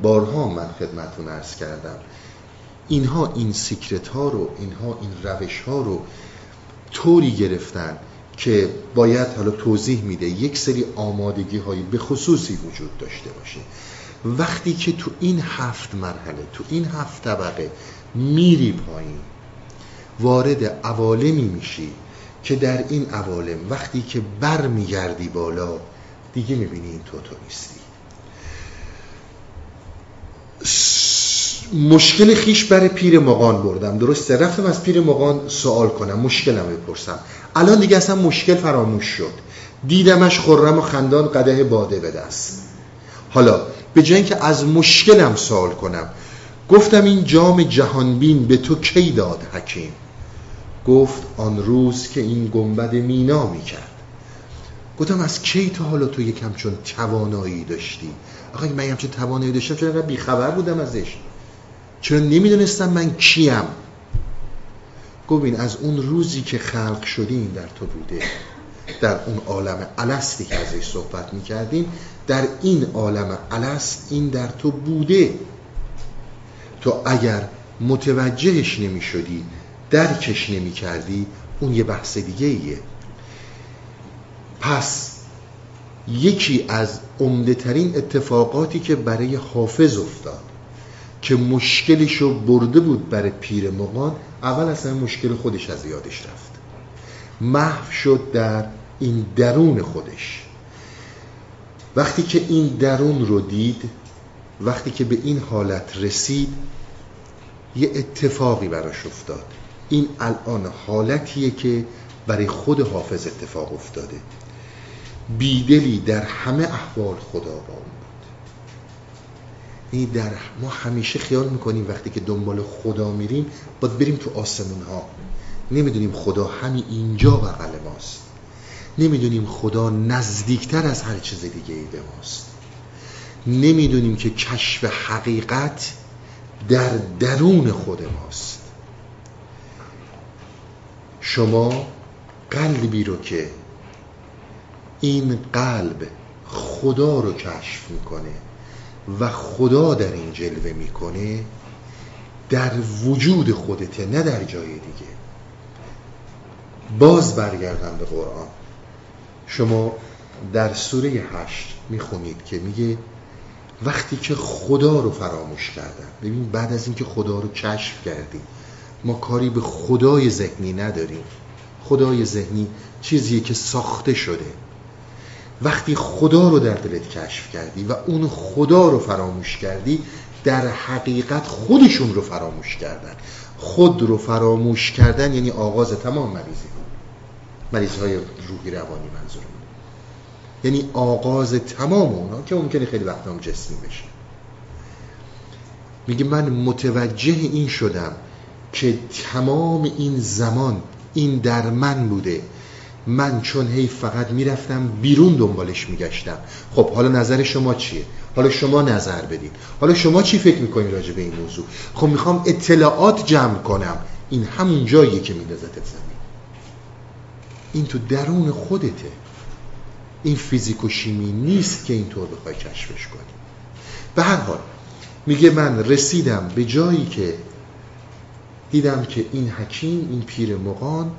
بارها من خدمتون ارز کردم. اینها این سیکرت ها رو اینها این روش ها رو طوری گرفتن که باید حالا توضیح میده یک سری آمادگی هایی به خصوصی وجود داشته باشه. وقتی که تو این هفت مرحله تو این هفت طبقه میری پایین وارد عوالمی میشی. که در این عوالم وقتی که بر میگردی بالا دیگه می‌بینی این تو تو نیستی. مشکل خیش برای پیر مقان بردم. درسته؟ رفتم از پیر مقان سوال کنم. مشکلم بپرسم. الان دیگه اصلا مشکل فراموش شد. دیدمش خرم و خندان قده باده به دست. حالا به جای که از مشکلم سوال کنم گفتم این جام جهانبین به تو کی داد حکیم؟ گفت آن روز که این گنبد مینا می‌کرد. گفتم از کی تا حالا تو یکم چون توانایی داشتی؟ آقا من همچون توانایی داشتم چون بیخبر بودم ازش؟ چرا نمی‌دونستم من کیم؟ گفت از اون روزی که خلق شدیم در تو بوده در اون عالم الستی که ازش صحبت می‌کردیم در این عالم الست این در تو بوده. تو اگر متوجهش نمی شدی درکش نمی کردی اون یه بحث دیگه ایه پس یکی از عمده ترین اتفاقاتی که برای حافظ افتاد که مشکلشو برده بود برای پیر مغان اول اصلا مشکل خودش از یادش رفت. محو شد در این درون خودش. وقتی که این درون رو دید وقتی که به این حالت رسید یه اتفاقی براش افتاد. این الان حالتیه که برای خود حافظ اتفاق افتاده. بیدلی در همه احوال خدا با این در ما همیشه خیال می‌کنیم وقتی که دنبال خدا میریم باید بریم تو آسمون ها نمی‌دونیم خدا همین اینجا بغل ماست. نمی‌دونیم خدا نزدیکتر از هر چیز دیگه ای به ماست. نمی‌دونیم که کشف حقیقت در درون خود ماست. شما قلبی رو که این قلب خدا رو کشف می‌کنه و خدا در این جلوه می‌کنه در وجود خودته نه در جای دیگه. باز برگردم به قرآن. شما در سوره هشت می‌خونید که میگه وقتی که خدا رو فراموش کردن ببین بعد از اینکه خدا رو کشف کردیم ما کاری به خدای ذهنی نداریم. خدای ذهنی چیزیه که ساخته شده. وقتی خدا رو در دلت کشف کردی و اون خدا رو فراموش کردی در حقیقت خودشون رو فراموش کردن. خود رو فراموش کردن یعنی آغاز تمام مریضی. مریض های روحی روانی منظورم یعنی آغاز تمام اونا که ممکنه خیلی وقت هم جسمی بشه. میگه من متوجه این شدم که تمام این زمان این در من بوده. من چون هی فقط می‌رفتم بیرون دنبالش میگشتم. خب حالا نظر شما چیه؟ حالا شما نظر بدید حالا شما چی فکر می‌کنید راجع به این موضوع؟ خب می‌خوام اطلاعات جمع کنم. این همون جاییه که میندازتت زمین. این تو درون خودته. این فیزیک و شیمی نیست که اینطور بخوای کشفش کنی. به هر حال میگه من رسیدم به جایی که دیدم که این حکیم این پیر مقان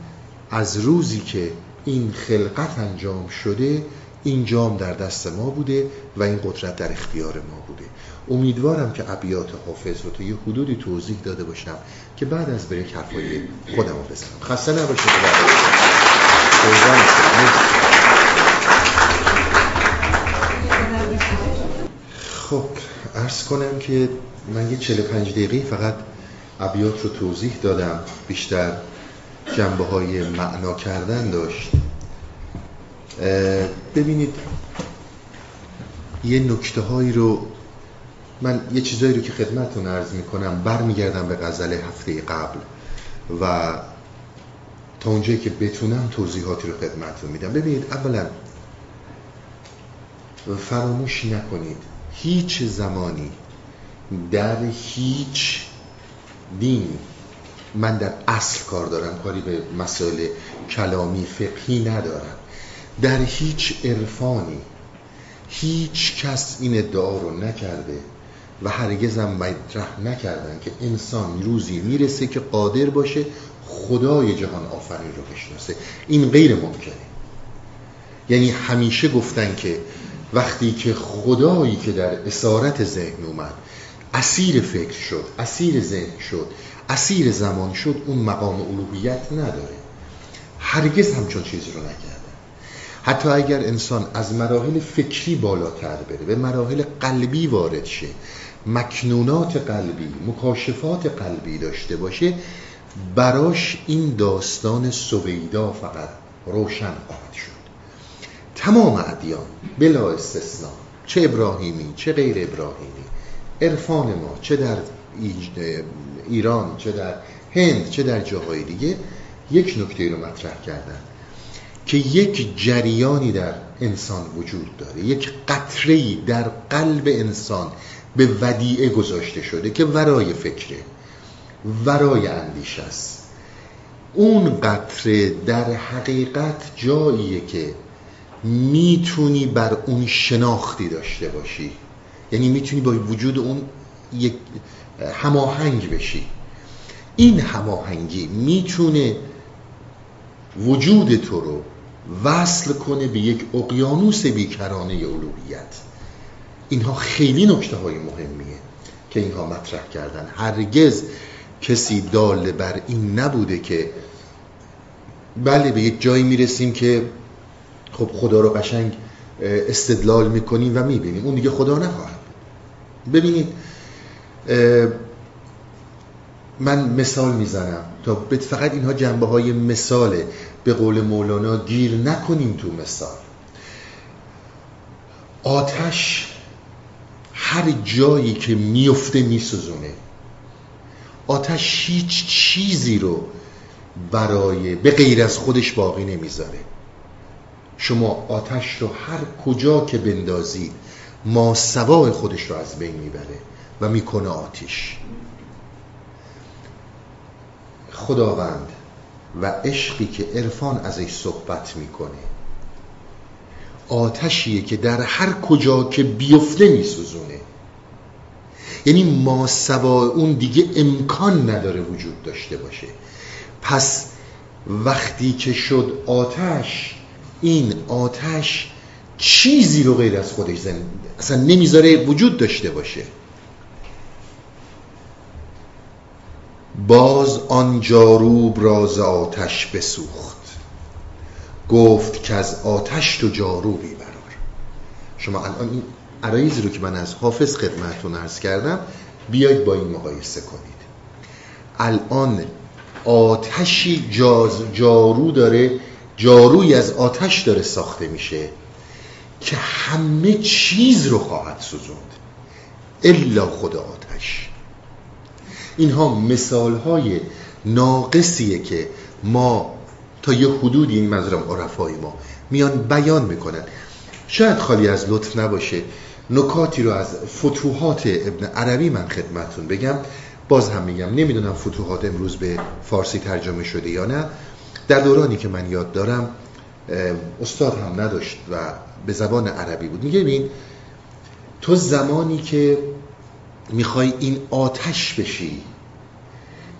از روزی که این خلقت انجام شده این جام در دست ما بوده و این قدرت در اختیار ما بوده. امیدوارم که ابیات حافظ رو تو یه حدودی توضیح داده باشم که بعد از بریک حرفای خودم رو بزنم. خسته نباشید. خب ارز کنم که من یه 45 دقیقه فقط ابیات رو توضیح دادم. بیشتر جنبه های معنا کردن داشت. ببینید یه نکته هایی رو من یه چیزایی رو که خدمتتون عرض می‌کنم برمیگردم به غزل هفته قبل و تا اونجایی که بتونم توضیحاتی رو خدمتتون میدم. ببینید اولا فراموش نکنید هیچ زمانی در هیچ دین. من در اصل کار دارم کاری به مسائل کلامی فقهی ندارم. در هیچ عرفانی هیچ کس این ادعا رو نکرده و هرگز هم مطرح نکردن که انسان روزی می‌رسه که قادر باشه خدای جهان آفرین رو بشناسه. این غیر ممکنه. یعنی همیشه گفتن که وقتی که خدایی که در اسارت ذهن اومد اسیر فکر شد اسیر ذهن شد اسیر زمان شد اون مقام الوهیت نداره. هرگز همچون چیزی رو نکردن حتی اگر انسان از مراحل فکری بالاتر بره به مراحل قلبی وارد شه مکنونات قلبی مکاشفات قلبی داشته باشه براش این داستان سویدا فقط روشن خواهد شد. تمام ادیان بلا استثناء چه ابراهیمی چه غیر ابراهیمی. عرفان ما چه در ایران چه در هند چه در جاهای دیگه یک نکته رو مطرح کردن که یک جریانی در انسان وجود داره یک قطره در قلب انسان به ودیعه گذاشته شده که ورای فکره ورای اندیش است. اون قطره در حقیقت جاییه که می‌تونی بر اون شناختی داشته باشی. یعنی می‌تونی با وجود اون یک هماهنگ بشی. این هماهنگی می‌تونه وجود تو رو وصل کنه به یک اقیانوس بیکرانه الوهیت اینها خیلی نکته های مهمیه که اینها مطرح کردن. هرگز کسی دال بر این نبوده که بله به یک جایی می‌رسیم که خب خدا رو قشنگ استدلال می‌کنیم و می‌بینیم. اون دیگه خدا نخواهد ببینید من مثال می‌زنم. تا فقط اینها جنبه های مثاله. به قول مولانا گیر نکنیم تو مثال. آتش هر جایی که میفته میسوزونه. آتش هیچ چیزی رو برای به غیر از خودش باقی نمی‌ذاره. شما آتش رو هر کجا که بندازید ما سوای خودش رو از بین می‌بره و می‌کنه آتش خداوند و عشقی که عرفان ازش صحبت می‌کنه. آتشیه که در هر کجا که بیفته میسوزونه. یعنی ما سوا اون دیگه امکان نداره وجود داشته باشه. پس وقتی که شد آتش این آتش چیزی رو غیر از خودش زن اصلا نمی‌ذاره وجود داشته باشه. باز آن جاروب راز آتش بسوخت. گفت که از آتش تو جاروبی برار شما الان این عرایزی رو که من از حافظ خدمتتون عرض کردم بیاید با این مقایسه کنید. الان آتشی جاز جارو داره جاروی از آتش داره ساخته میشه. که همه چیز رو خواهد سوزوند. الا خدا آتش. اینها مثال های ناقصیه که ما تا یه حدودی این مذرم عرفای ما میان بیان می‌کنن. شاید خالی از لطف نباشه نکاتی رو از فتوحات ابن عربی من خدمتون بگم. باز هم میگم نمی‌دونم فتوحات امروز به فارسی ترجمه شده یا نه. در دورانی که من یاد دارم استاد هم نداشت و به زبان عربی بود. میگه ببین تو زمانی که می‌خوای این آتش بشی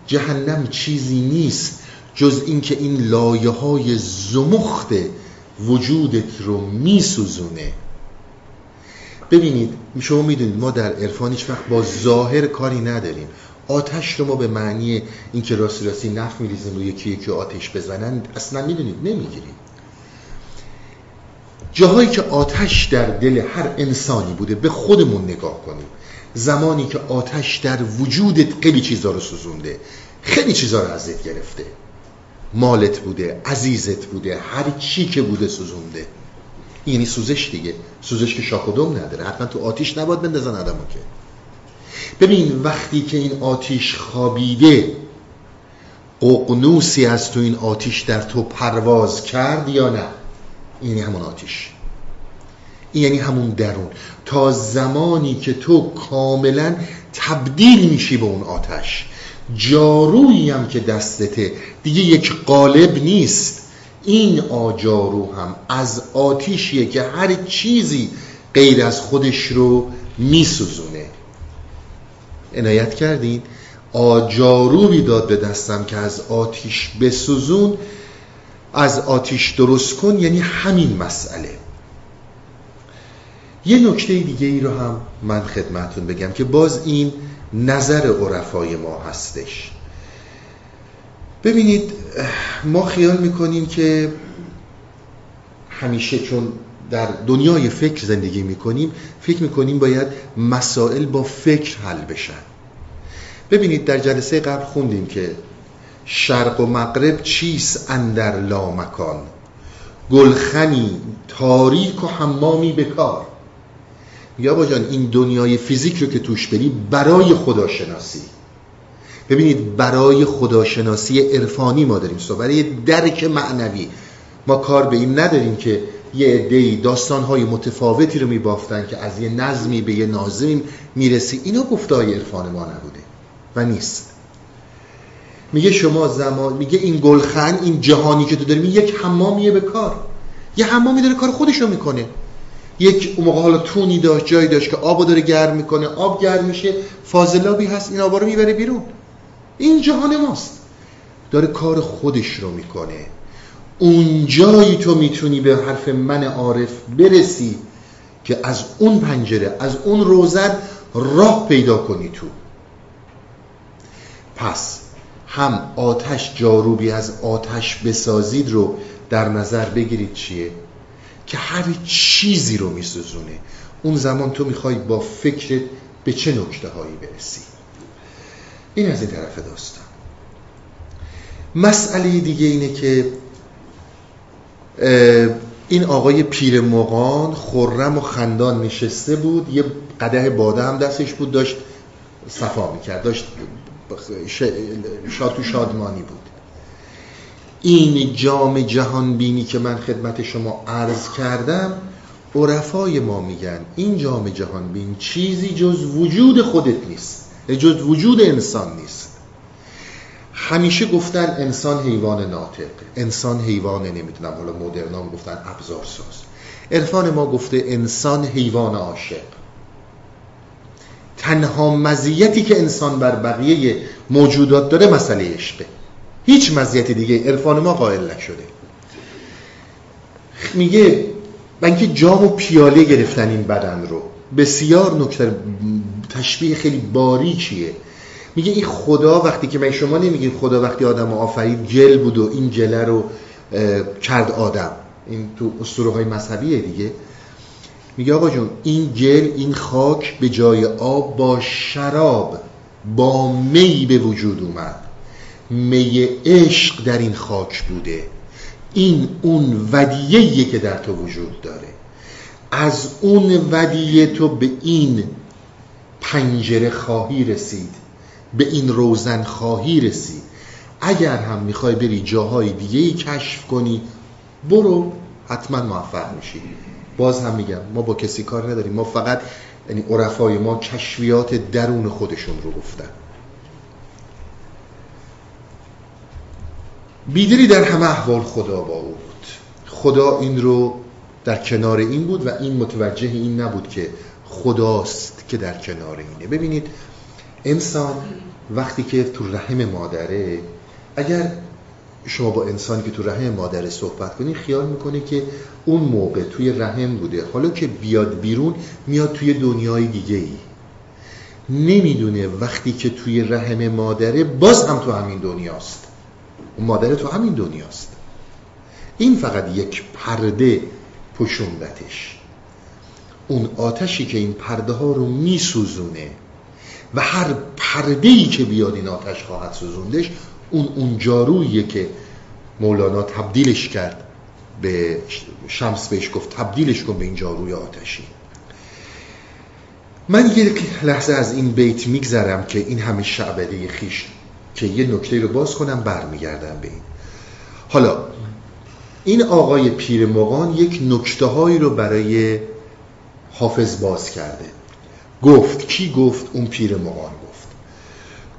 جهنم چیزی نیست جز اینکه این لایه های زمخت وجودت رو میسوزونه. ببینید شما می‌دونید ما در عرفان هیچ وقت با ظاهر کاری نداریم. آتش رو ما به معنی اینکه راستی راستی نف میریزیم روی یکی یکی آتش بزنن اصلا می‌دونید نمی‌گیریم. جاهایی که آتش در دل هر انسانی بوده به خودمون نگاه کنیم. زمانی که آتش در وجودت خیلی چیزا رو سوزونده خیلی چیزا رو ازت گرفته. مالت بوده عزیزت بوده هر چی که بوده سوزونده. یعنی سوزش دیگه. سوزش که شاخ و دم نداره. حتما تو آتیش نباد بندازن آدمو که. ببین وقتی که این آتیش خوابیده ققنوسی از تو این آتیش در تو پرواز کرد یا نه؟ این یعنی همون آتیش. این یعنی همون درون. تا زمانی که تو کاملا تبدیل میشی به اون آتش. جارویی هم که دستته. دیگه یک قالب نیست. این آجارو هم از آتیشیه که هر چیزی غیر از خودش رو میسوزونه. عنایت کردین؟ آجاروی داد به دستم که از آتیش بسوزون از آتیش درست کن یعنی همین مسئله. یه نکته دیگه ای رو هم من خدمتون بگم که باز این نظر عرفای ما هستش. ببینید ما خیال می‌کنیم که همیشه چون در دنیای فکر زندگی می‌کنیم فکر می‌کنیم باید مسائل با فکر حل بشن. ببینید در جلسه قبل خوندیم که شرق و مغرب چیست اندر لامکان؟ گلخنی تاریک و حمامی بکار یا با جان این دنیای فیزیک رو که توش بری برای خداشناسی. ببینید برای خداشناسی عرفانی ما داریم. سو برای درک معنوی. ما کار به این نداریم که یه عده‌ای داستانهای متفاوتی رو میبافتن که از یه نظمی به یه نازمی می‌رسی. اینا گفتای عرفان ما نبوده و نیست. میگه شما زمان میگه این گلخن این جهانی که تو داری یک حمامیه به کار. یه حمامی داره کار خودش رو می‌کنه. یک اون موقع حالا تونی داشت جایی داشت که آبو داره گرم می‌کنه آب گرم میشه فاضلابی هست این آبا رو می‌بره بیرون. این جهان ماست. داره کار خودش رو می‌کنه. اون جایی تو می‌تونی به حرف من عارف برسی که از اون پنجره از اون روزن راه پیدا کنی تو. پس هم آتش جاروبی از آتش بسازید رو در نظر بگیرید چیه؟ که هر چیزی رو میسوزونه. اون زمان تو می‌خوای با فکرت به چه نکته هایی برسی؟ این از این طرف داستان. مسئله دیگه اینه که این آقای پیر مقان خرم و خندان نشسته بود یه قده باده هم دستش بود داشت صفا می‌کرد داشت شاد و شادمانی بود. این جام جهان بینی که من خدمت شما عرض کردم عرفای ما میگن این جام جهان بین چیزی جز وجود خودت نیست جز وجود انسان نیست. همیشه گفتن انسان حیوان ناطق انسان حیوان نمی‌دونم حالا مدرنام گفتن ابزار ساز عرفان ما گفته انسان حیوان عاشق. تنها مزیتی که انسان بر بقیه موجودات داره مسئله عشقه هیچ مزیت دیگه عرفان ما قائل نشده. میگه من که جام و پیاله گرفتن این بدن رو. بسیار نکته تشبیه خیلی باریکیه میگه این خدا وقتی که من شما نمیگین خدا وقتی آدم آفرید جل بود و این جله رو کرد آدم. این تو اسطوره های مذهبیه دیگه. میگه آقا جون این جل این خاک به جای آب با شراب با می به وجود اومد. می عشق در این خاک بوده. این اون ودیه که در تو وجود داره. از اون ودیه تو به این پنجره خواهی رسید. به این روزن خواهی رسید. اگر هم می‌خوای بری جاهای دیگه کشف کنی برو حتما موفق میشی. باز هم میگم ما با کسی کار نداریم. ما فقط یعنی عرفای ما کشفیات درون خودشون رو گفتن. بیدری در همه احوال خدا با او بود. خدا این رو در کنار این بود و این متوجه این نبود که خداست که در کنار اینه. ببینید انسان وقتی که تو رحم مادره اگر شما با انسانی که تو رحم مادره صحبت کنی خیال می‌کنه که اون موقع توی رحم بوده. حالا که بیاد بیرون میاد توی دنیای دیگه ای نمی‌دونه وقتی که توی رحم مادره باز هم تو همین دنیاست. اون مادر تو همین دنیاست. این فقط یک پرده پشوندتش اون آتشی که این پرده ها رو میسوزونه و هر پرده ای که بیاد این آتش خواهد سوزوندش اون اون جاروییه که مولانا تبدیلش کرد به شمس بهش گفت تبدیلش کن به این جاروی آتشی. من یک لحظه از این بیت میگذرم که این همه شعبده خیش که یه نکته رو باز کنم برمیگردم به این. حالا این آقای پیر مغان یک نکته هایی رو برای حافظ باز کرده. گفت کی گفت؟ اون پیر مغان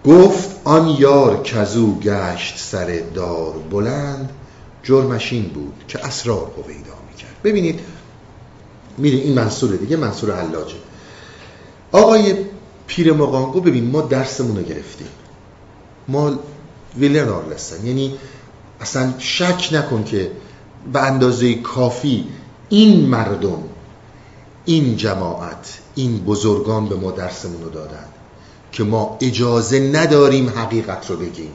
گفت آن یار کزو گشت سر دار بلند جرمش این بود که اسرار هویدا می‌کرد. ببینید میره این منصور دیگه منصور علاجه آقای پیر مقانگو ببین ما درسمون رو گرفتیم. ما ویلر آرلستن یعنی اصلا شک نکن که به اندازه کافی این مردم این جماعت این بزرگان به ما درسمون رو دادن. که ما اجازه نداریم حقیقت رو بگیم.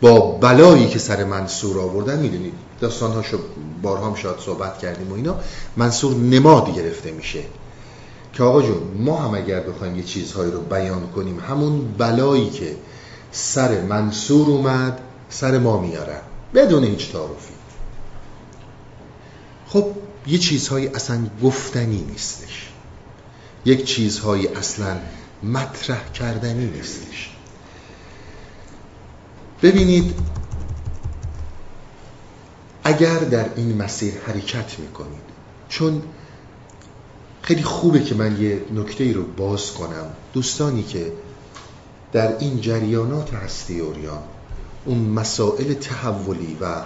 با بلایی که سر منصور آوردن می‌دونید داستان هاشو بارها شاید صحبت کردیم و اینا منصور نماد گرفته میشه. که آقا جون ما هم اگر بخوایم یه چیزهایی رو بیان کنیم همون بلایی که سر منصور اومد سر ما میارن بدون هیچ تعارفی. خب یه چیزهایی اصلا گفتنی نیستش. یک چیزهایی اصلا مطرح کردنی نیستش. ببینید اگر در این مسیر حرکت می‌کنید چون خیلی خوبه که من یه نکته رو باز کنم. دوستانی که در این جریانات هستی اوریان اون مسائل تحولی و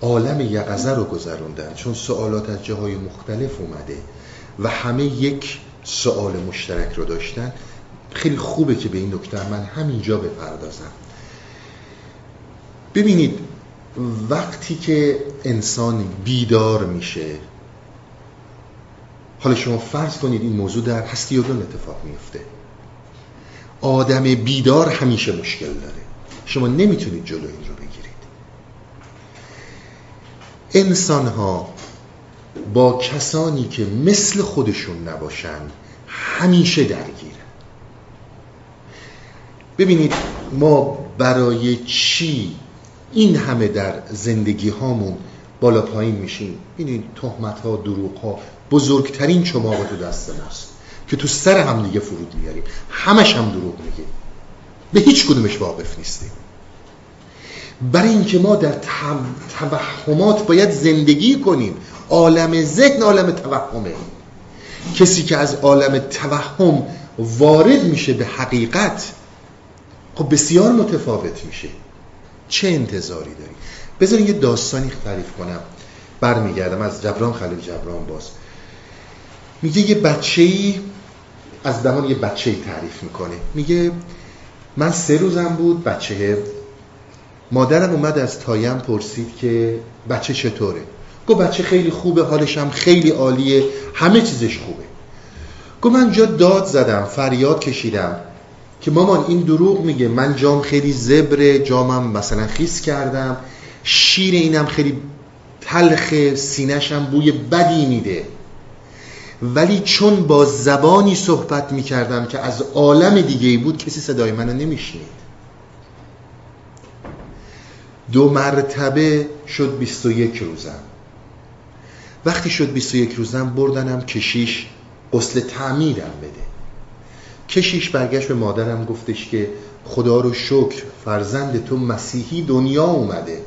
عالم یقزه رو گذروندن چون سوالات از جاهای مختلف اومده و همه یک سوال مشترک رو داشتن. خیلی خوبه که به این نکته من همینجا بپردازم. ببینید وقتی که انسان بیدار میشه حالا شما فرض کنید این موضوع در هستی و اتفاق میفته. آدم بیدار همیشه مشکل داره. شما نمی‌تونید جلو این رو بگیرید. انسان ها با کسانی که مثل خودشون نباشن همیشه درگیرن ببینید ما برای چی این همه در زندگی هامون بالا پایین میشیم؟ ببینید تهمت ها دروغ ها بزرگترین چماق تو دست ماست که تو سر هم دیگه فرود میاریم. همش هم دروغ میگیم. به هیچ کدومش واقف نیستیم. برای اینکه ما در توهمات باید زندگی کنیم. عالم ذهن عالم توهمه. کسی که از عالم توهم وارد میشه به حقیقت خب بسیار متفاوت میشه. چه انتظاری داری؟ بذارین یه داستانی تعریف کنم. برمیگردم از جبران خلیل جبران باز. میگه یه بچه ای از زمان یه بچه ای تعریف می‌کنه. میگه من سه روزم بود بچه. مادرم اومد از تایم پرسید که بچه چطوره؟ گفت بچه خیلی خوبه حالش هم خیلی عالیه همه چیزش خوبه. گفت من جا داد زدم فریاد کشیدم که مامان این دروغ میگه من جام خیلی زبره جامم مثلا خیس کردم شیر اینم خیلی تلخ سینشم بوی بدی میده. ولی چون با زبانی صحبت می‌کردم که از عالم دیگه ای بود کسی صدای منو نمیشنید. دو مرتبه شد 21 روزم. وقتی شد 21 روزم بردنم کشیش قسل تعمیرم بده. کشیش برگشت به مادرم گفتش که خدا رو شکر فرزند تو مسیحی دنیا اومده.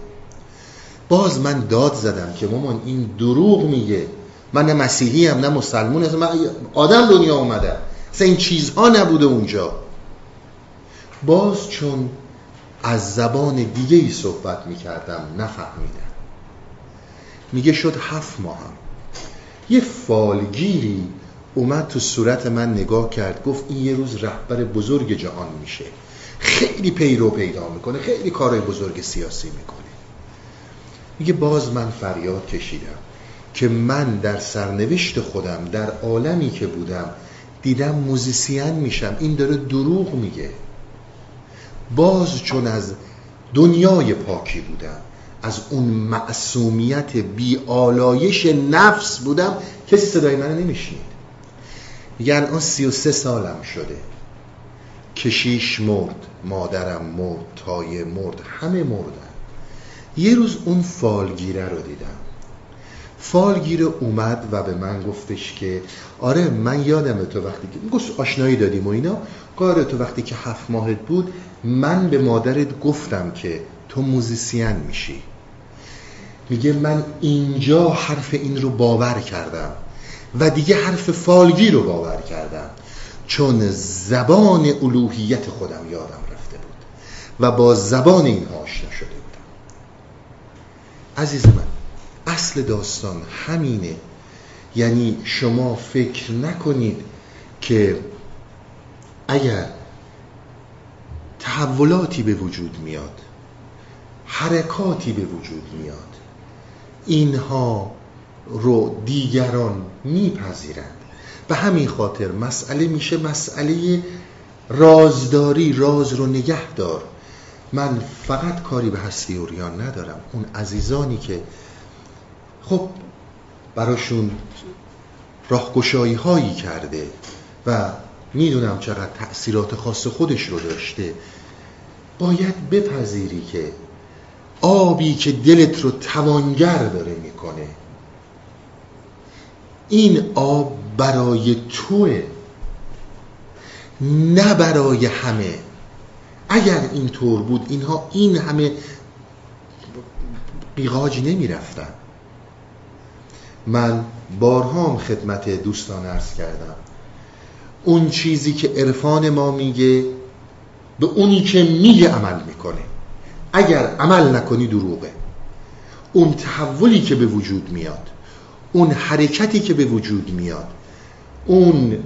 باز من داد زدم که مامان این دروغ میگه. من نه مسیحی هم نه مسلمون هستم من آدم دنیا اومده. اصلا این چیزها نبوده اونجا. باز چون از زبان دیگه ای صحبت می‌کردم نفهمیدم. میگه شد هفت ماهم یه فالگیری اومد تو صورت من نگاه کرد گفت این یه روز رهبر بزرگ جهان میشه. خیلی پیرو پیدا می‌کنه خیلی کارهای بزرگ سیاسی می‌کنه. میگه باز من فریاد کشیدم که من در سرنوشت خودم در عالمی که بودم دیدم موزیسین میشم. این داره دروغ میگه. باز چون از دنیای پاکی بودم از اون معصومیت بی آلایش نفس بودم. کسی صدای من نمیشنید. میگه الان سی و سه سالم شده. کشیش مرد مادرم مرد تایه مرد همه مردن. یه روز اون فالگیره رو دیدم. فالگیر اومد و به من گفتش که آره من یادم تو وقتی که گفت آشنایی دادیم و اینا. کار تو وقتی که هفت ماهت بود من به مادرت گفتم که تو موزیسین میشی. میگه من اینجا حرف این رو باور کردم و دیگه حرف فالگی رو باور کردم. چون زبان الوهیت خودم یادم رفته بود و با زبان این آشنا شده بودم. عزیز من اصل داستان همینه. یعنی شما فکر نکنید که اگر تحولاتی به وجود میاد حرکاتی به وجود میاد اینها رو دیگران میپذیرند. به همین خاطر مسئله میشه مسئله رازداری راز رو نگه دار. من فقط کاری به هستی اوریان ندارم. اون عزیزانی که خب براشون راهگشایی هایی کرده و می‌دونم چقدر تأثیرات خاص خودش رو داشته باید بپذیری که آبی که دلت رو توانگر داره می‌کنه. این آب برای توه نه برای همه. اگر این طور بود اینها این همه بیغاج نمی رفتن من بارها هم خدمت دوستان عرض کردم. اون چیزی که عرفان ما میگه به اونی که میگه عمل می‌کنه. اگر عمل نکنی دروغه. اون تحولی که به وجود میاد اون حرکتی که به وجود میاد اون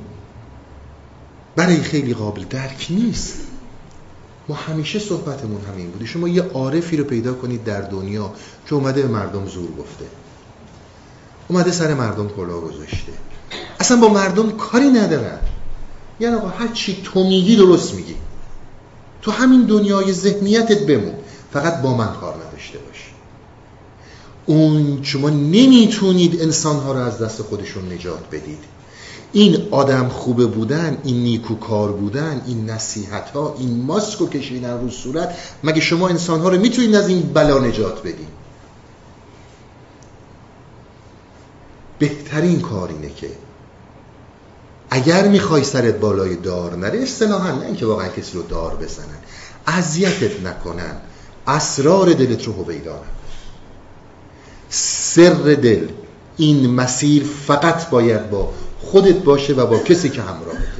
برای خیلی قابل درک نیست. ما همیشه صحبتمون همین بوده. شما یه عارفی رو پیدا کنید در دنیا که اومده به مردم زور گفته. اومده سر مردم کلا گذاشته. اصلا با مردم کاری ندارن. یعنی آقا هر چی تو میگی درست میگی. تو همین دنیای ذهنیتت بمون. فقط با من کار نداشته باش. اون شما نمی‌تونید انسانها رو از دست خودشون نجات بدید. این آدم خوبه بودن این نیکوکار بودن این نصیحت ها این ماسک رو کشیدن رو صورت مگه شما انسانها رو می‌تونید از این بلا نجات بدید؟ بهترین کار اینه که اگر می‌خوای سرت بالای دار نره اصطلاحا نه اینکه واقعا کسی رو دار بزنن اذیتت نکنن. اسرار دلت رو هویدا سر دل این مسیر فقط باید با خودت باشه و با کسی که همراهته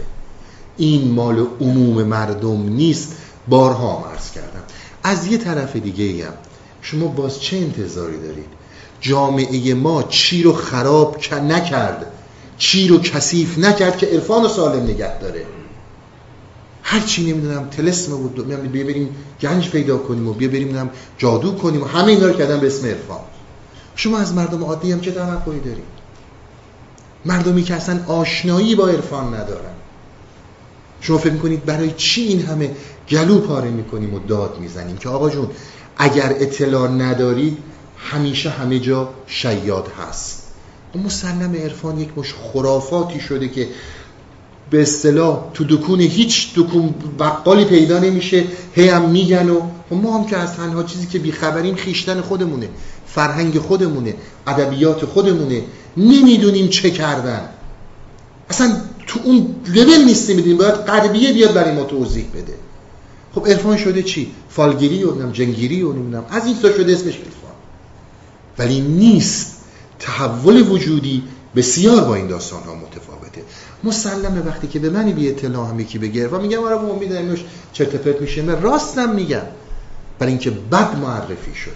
این مال عموم مردم نیست. بارها عرض کردم. از یه طرف دیگه هم شما باز چه انتظاری دارید؟ جامعه ما چی رو خراب نکرد؟ چی رو کثیف نکرد که عرفان سالم نگه داره؟ هر چی نمی‌دونم تلسم بود. بیا بریم گنج پیدا کنیم و بیا بریم جادو کنیم و همه اینا رو کردن به اسم عرفان. شما از مردم عادی هم چه توقعی دارید؟ مردمی که اصلا آشنایی با عرفان ندارن. شما فکر می‌کنید برای چی این همه گلو پاره می‌کنیم و داد می‌زنیم؟ که آقا جون اگر اطلاع ندارید همیشه همه جا شیاد هست. مسلم عرفان یک مش خرافاتی شده که به اصطلاح تو دکون هیچ دکون بقالی پیدا نمیشه هی هم میگن و ما هم که از تنها چیزی که بیخبریم خیشتن خودمونه فرهنگ خودمونه ادبیات خودمونه نمی‌دونیم چه کردن. اصلا تو اون لول نیستیم میدیم باید غربیه بیاد برای ما توضیح بده. خب عرفان شده چی؟ فالگیری و نمی‌دونم جنگیری و نمی‌دونم. از این شده اسمش عرفان. ولی نیست. تحول وجودی بسیار با این داستان ها متفاوته مسلمه وقتی که به منی بی اطلاع هم یکی بگه و میگم آره با امید چرت پرت میشه. من راستم میگم. برای اینکه بد معرفی شده.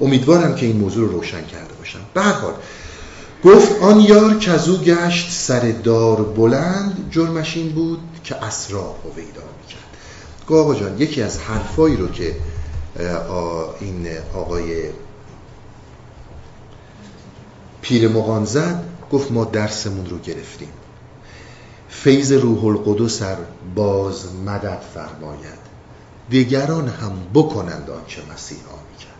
امیدوارم که این موضوع رو روشن کرده باشم. به گفت آن یار کزو گشت سر دار بلند. جرمش این بود که اسرار هویدا می‌کرد. گفت آقا جان یکی از حرفایی رو که این آقای پیر مغان زد گفت ما درسمون رو گرفتیم. فیض روح القدس باز مدد فرماید. دیگران هم بکنند آنچه مسیحا می‌کرد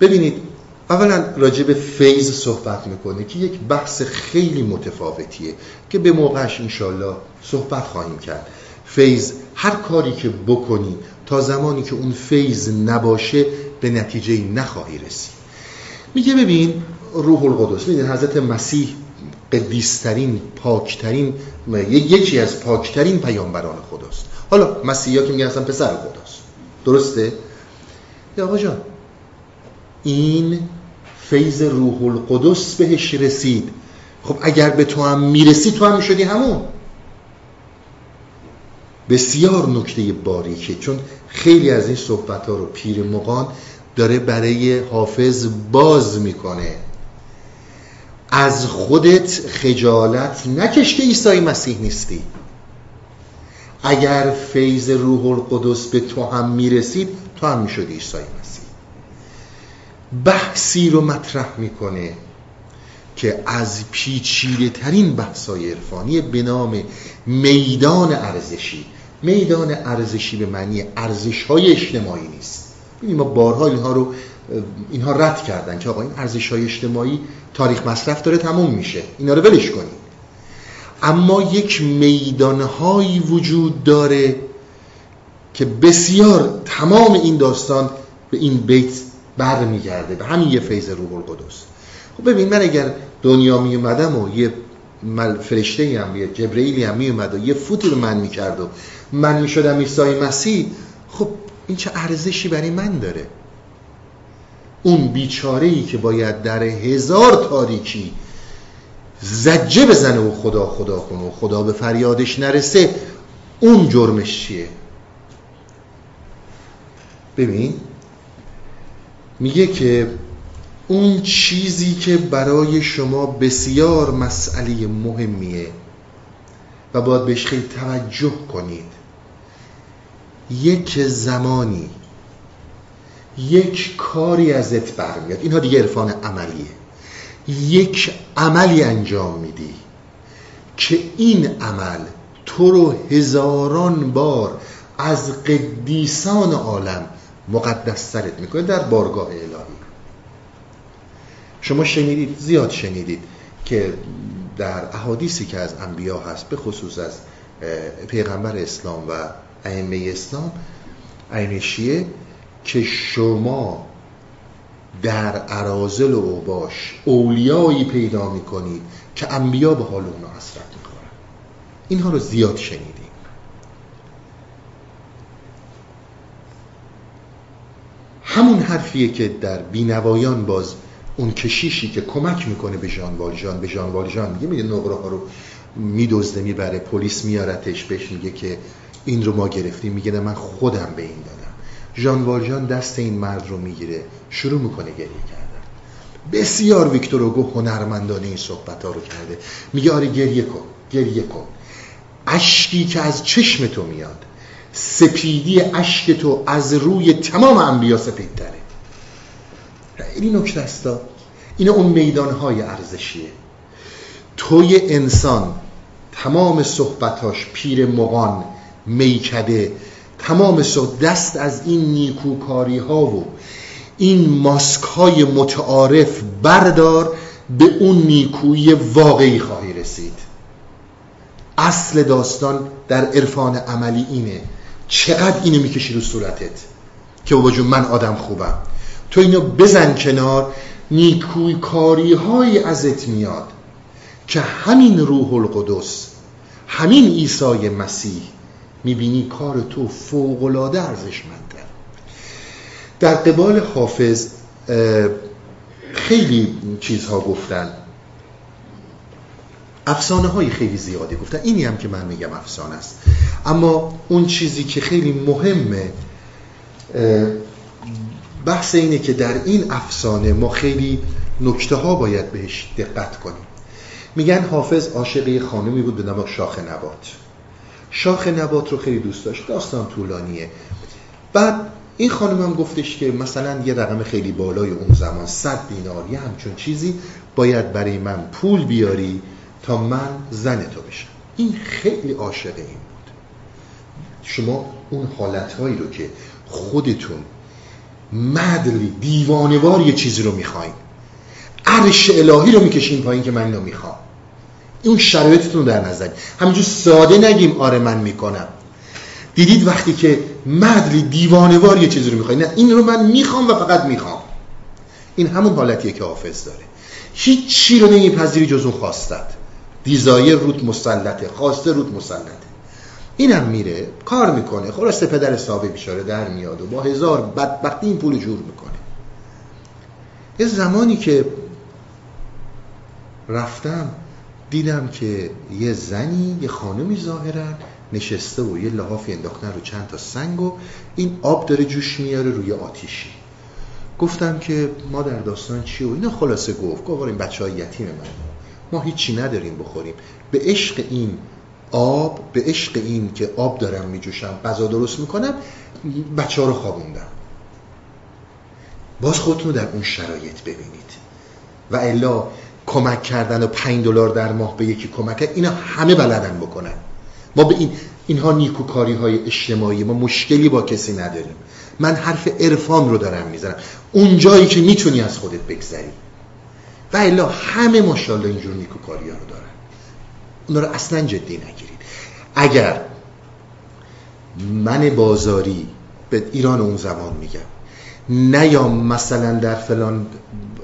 ببینید اولا راجع به فیض صحبت می‌کنه که یک بحث خیلی متفاوتیه که به موقعش انشالله صحبت خواهیم کرد. فیض هر کاری که بکنی تا زمانی که اون فیض نباشه به نتیجه نخواهی رسید. میگه ببین روح القدس میدین حضرت مسیح قدیسترین پاکترین یکی از پاکترین پیامبران خداست. حالا مسیحا که میگن اصلا پسر خداست. درسته؟ یا آقا جان این فیض روح القدس بهش رسید. خب اگر به تو هم می‌رسی تو هم می‌شدی همون. بسیار نکته باریکه چون خیلی از این صحبت ها رو پیر مقان داره برای حافظ باز می‌کنه. از خودت خجالت نکش که عیسی مسیح نیستی. اگر فیض روح القدس به تو هم می‌رسید تو هم می‌شدی عیسی مسیح. بحثی رو مطرح می‌کنه که از پیچیده ترین بحثای عرفانی به نام میدان ارزشی. میدان ارزشی به معنی ارزش های اجتماعی نیست. ما بارها اینها رو اینها رد کردن که آقا این ارزش های اجتماعی تاریخ مصرف داره تموم میشه. اینا رو ولش کنید. اما یک میدانهایی وجود داره که بسیار تمام این داستان به این بیت برمیگرده. به همین یه فیض روح القدس خب ببین من اگر دنیا می اومدم و یه فرشته هم یه جبرئیلی هم می اومد و یه فوتی رو من می‌کرد و من می‌شدم عیسی مسیح خب این چه ارزشی برای من داره؟ اون بیچاره ای که باید در هزار تاریکی زجه بزنه و خدا خدا کنه و خدا به فریادش نرسه اون جرمش چیه؟ ببین میگه که اون چیزی که برای شما بسیار مسئله مهمیه و باید بهش خیلی توجه کنید یک زمانی یک کاری ازت برمیاد. اینها دیگه عرفان عملیه. یک عملی انجام میدی که این عمل تو رو هزاران بار از قدیسان عالم مقدس سرت می‌کنه در بارگاه الهی. شما شنیدید زیاد شنیدید که در احادیثی که از انبیا هست به خصوص از پیغمبر اسلام و ائمه اسلام ائمه شیعه که شما در عرازل و اوباش اولیایی پیدا می‌کنید که انبیا به حال اونا حسرت می‌کنن. اینها رو زیاد شنیدیم. همون حرفیه که در بینوایان باز اون کشیشی که کمک می‌کنه به جان والجان به جان والجان میگه میگه نقره ها رو میدزده می‌بره پلیس میارتش بهش میگه که این رو ما گرفتیم. میگه من خودم به این دادم. ژان والژان دست این مرد رو می‌گیره. شروع می‌کنه گریه کردن. بسیار ویکتور اوگو هنرمندانه این صحبت ها رو کرده. میگه آره گریه کن گریه کن. اشکی که از چشم تو میاد سپیدی اشک تو از روی تمام انبیا سپیدتره این نکته است. این اون میدانهای ارزشیه. توی انسان تمام صحبتاش پیر مغان میکده تمام دست از این نیکوکاری ها و این ماسک های متعارف بردار به اون نیکویی واقعی خواهی رسید. اصل داستان در عرفان عملی اینه. چقدر اینو می‌کشی رو صورتت که بابا جون من آدم خوبم. تو اینو بزن کنار نیکوی کاری های ازت میاد که همین روح القدس همین عیسی مسیح می‌بینی کار تو فوقلاده ارزشمنده. در قبال حافظ خیلی چیزها گفتن. افسانه های خیلی زیادی گفتن. اینی هم که من میگم افسانه است. اما اون چیزی که خیلی مهمه بحث اینه که در این افسانه ما خیلی نکته ها باید بهش دقت کنیم. میگن حافظ عاشق خانمی بود به نام شاخ نبات. شاخ نبات رو خیلی دوست داشت. داستان طولانیه. بعد این خانم هم گفتش که مثلا یه رقم خیلی بالای اون زمان صد دینار یه همچون چیزی باید برای من پول بیاری تا من زن تو بشم. این خیلی عاشق این بود. شما اون حالتهایی رو که خودتون مدلی دیوانوار یه چیزی رو می‌خواین عرش الهی رو می‌کشین پایین که من اینو اون شرایطتون در نظر همینجور ساده نگیم آره من می‌کنم. دیدید وقتی که مدلی دیوانوار یه چیزی رو می‌خوای؟ نه این رو من می‌خوام و فقط می‌خوام. این همون حالتیه که حافظ داره. هیچ چی رو نمیپذیری جز اون خواستت. دیزایر روت مسلطه خواسته روت مسلطه. اینم میره کار می‌کنه. خلاصه پدر صاحب بیچاره در میاد و با هزار بدبختی این پول جور می‌کنه. یه زمانی که رفتم دیدم که یه زنی یه خانمی ظاهرا نشسته و یه لحافی انداختن رو چند تا سنگ و این آب داره جوش میاره روی آتیشی. گفتم که ما در داستان چی و اینا خلاصه گفت. گفت این بچه های یتیم من ما هیچی نداریم بخوریم. به عشق این آب به عشق این که آب دارم میجوشم غذا درست می‌کنم بچه ها رو خوابوندم. باز خودتون در اون شرایط ببینید. و الا کمک کردن و پنج دلار در ماه به یکی کمک اینا همه بلدن بکنن. ما به این اینها نیکوکاری های اجتماعی ما مشکلی با کسی نداریم. من حرف عرفان رو دارم می‌زنم. اون جایی که می‌تونی از خودت بگذری. و الا همه ماشاءالله اینجور نیکوکاری ها رو دارن. اونا رو اصلا جدی نگیرید. اگر من بازاری به ایران اون زمان میگم نیام مثلا در فلان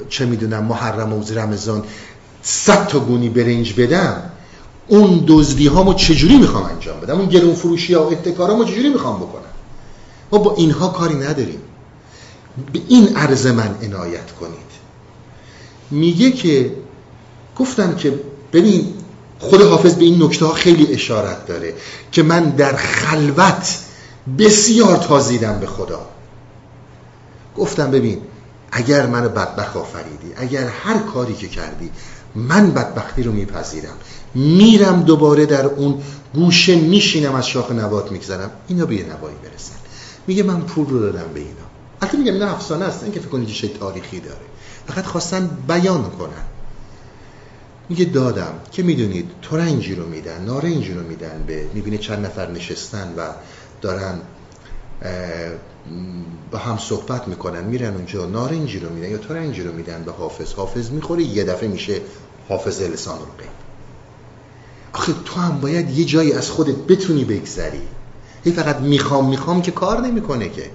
چه می‌دونم محرم و رمضان صد تا گونی برنج بدم اون دزدی هامو چجوری می‌خوام انجام بدم؟ اون گرون فروشی ها و اتکارامو چجوری می‌خوام بکنم؟ ما با اینها کاری نداریم. به این عرض من عنایت کنید. میگه که گفتم که ببین خود حافظ به این نکته ها خیلی اشارت داره که من در خلوت بسیار تازیدم به خدا. گفتم ببین اگر منو بدبخت آفریدی اگر هر کاری که کردی من بدبختی رو میپذیرم میرم دوباره در اون گوشه میشینم از شاخ نبات میگذرم اینا به یه نوایی برسن. میگه من پول رو دادم به اینا. البته میگم نه افسانه است این که فکر کنید چه تاریخی داره. فقط خواستن بیان کنن. میگه دادم. که می‌دونید ترنجی رو میدن نارنجی رو میدن به می‌بینه چند نفر نشستن و دارن با هم صحبت می‌کنن میرن اونجا نارنجی رو میدن یا ترنجی رو میدن به حافظ. حافظ می‌خوره یه دفعه میشه حافظ لسان رو قیم آخه تو هم باید یه جایی از خودت بتونی بگذری. هی فقط می‌خوام می‌خوام که کار نمی‌کنه که.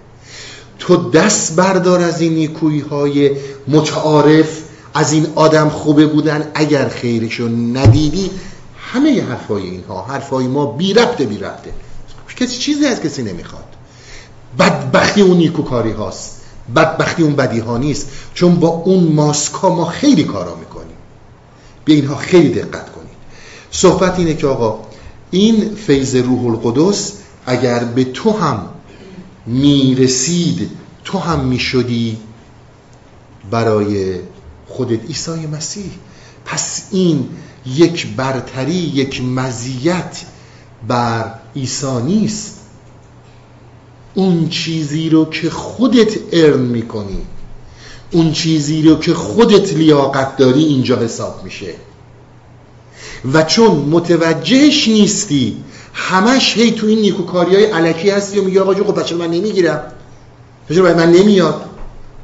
تو دست بردار از این نیکویی های متعارف از این آدم خوبه بودن. اگر خیرشو ندیدی همه حرفای اینها حرفای ما بی ربطه بی ربطه. کسی چیزی از کسی نمی‌خواد. بدبختی اون نیکوکاری هاست. بدبختی اون بدی ها نیست. چون با اون ماسکا ما خیلی کارا می‌کنیم. به اینها خیلی دقت کنید. صحبت اینه که آقا این فیض روح القدس اگر به تو هم می‌رسید تو هم می‌شدی برای خودت عیسی مسیح. پس این یک برتری یک مزیت بر عیسی نیست. اون چیزی رو که خودت ارن می‌کنی. اون چیزی رو که خودت لیاقت داری اینجا حساب میشه. و چون متوجهش نیستی همش هی تو این نیکوکاری های علکی هستی و میگه آقا جو خب من نمی‌گیرم. بچه من نمیاد.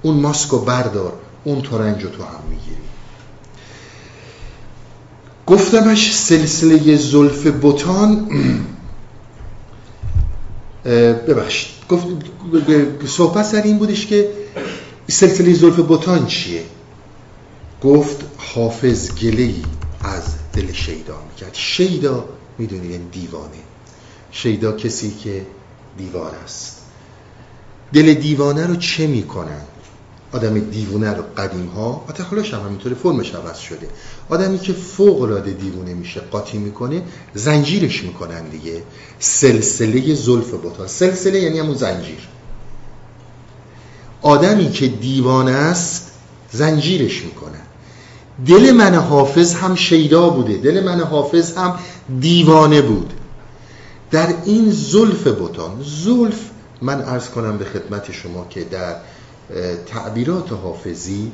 اون ماسکو بردار. اون ترنج تو هم می‌گیری. گفتمش سلسله زلف بوتان ببخشید. گفت صحبت سر این بودش که سلسله زلف بوتان چیه؟ گفت حافظ گله از دل شیدا می‌کرد. شیدا می‌دونید یعنی دیوانه. شیدا کسی که دیوار است. دل دیوانه رو چه می‌کنن؟ آدم دیوونه رو قدیم ها حتی حالاش هم همینطور فرمش عوض شده. آدمی که فوق العاده دیوونه میشه قاطی می‌کنه زنجیرش می‌کنن دیگه. سلسله زلف بوتا سلسله یعنی همون زنجیر. آدمی که دیوانه است زنجیرش می‌کنن دل من حافظ هم شیدا بوده. دل من حافظ هم دیوانه بود. در این زلف بوتان زلف من ارز کنم به خدمت شما که در تعبیرات حافظی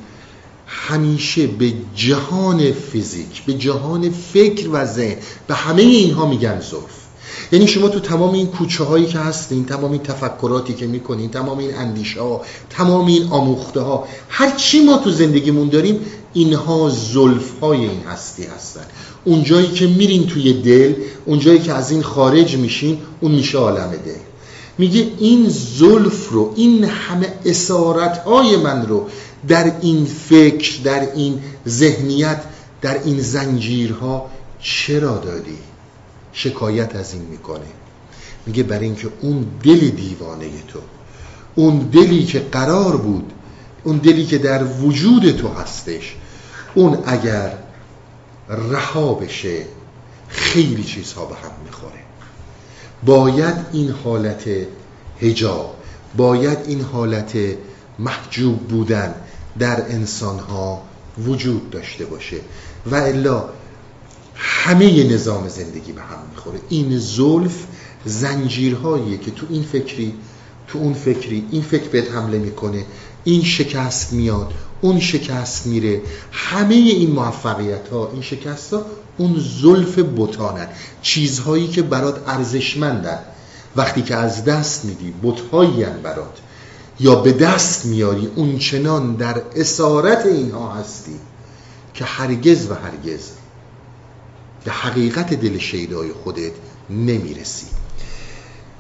همیشه به جهان فیزیک به جهان فکر و ذهن به همه اینها میگن زلف یعنی شما تو تمام این کوچه هایی که هستین تمام این تفکراتی که می‌کنین تمام این اندیشه ها تمام این آموخته ها هر چی ما تو زندگیمون داریم اینها زلف های این هستی هستن. اون جایی که میرین توی دل اون جایی که از این خارج میشین اون میشه عالم دل. میگه این زلف رو این همه اسارت های من رو در این فکر در این ذهنیت در این زنجیرها چرا دادی؟ شکایت از این می‌کنه. میگه برای اینکه اون دل دیوانه تو اون دلی که قرار بود اون دلی که در وجود تو هستش اون اگر رها بشه خیلی چیزها به هم می‌خوره. باید این حالت هجاب باید این حالت محجوب بودن در انسان ها وجود داشته باشه و الا همه نظام زندگی به هم می‌خوره. این زلف زنجیرهاییه که تو این فکری تو اون فکری این فکر بهت حمله می‌کنه این شکست میاد اون شکست میره. همه این موفقیت ها این شکست ها اون زلف بتانن. چیزهایی که برات ارزشمندن. وقتی که از دست میدی بتهایی برات. یا به دست میاری اون چنان در اسارت اینها هستی که هرگز و هرگز به حقیقت دل شیدای خودت نمی‌رسی.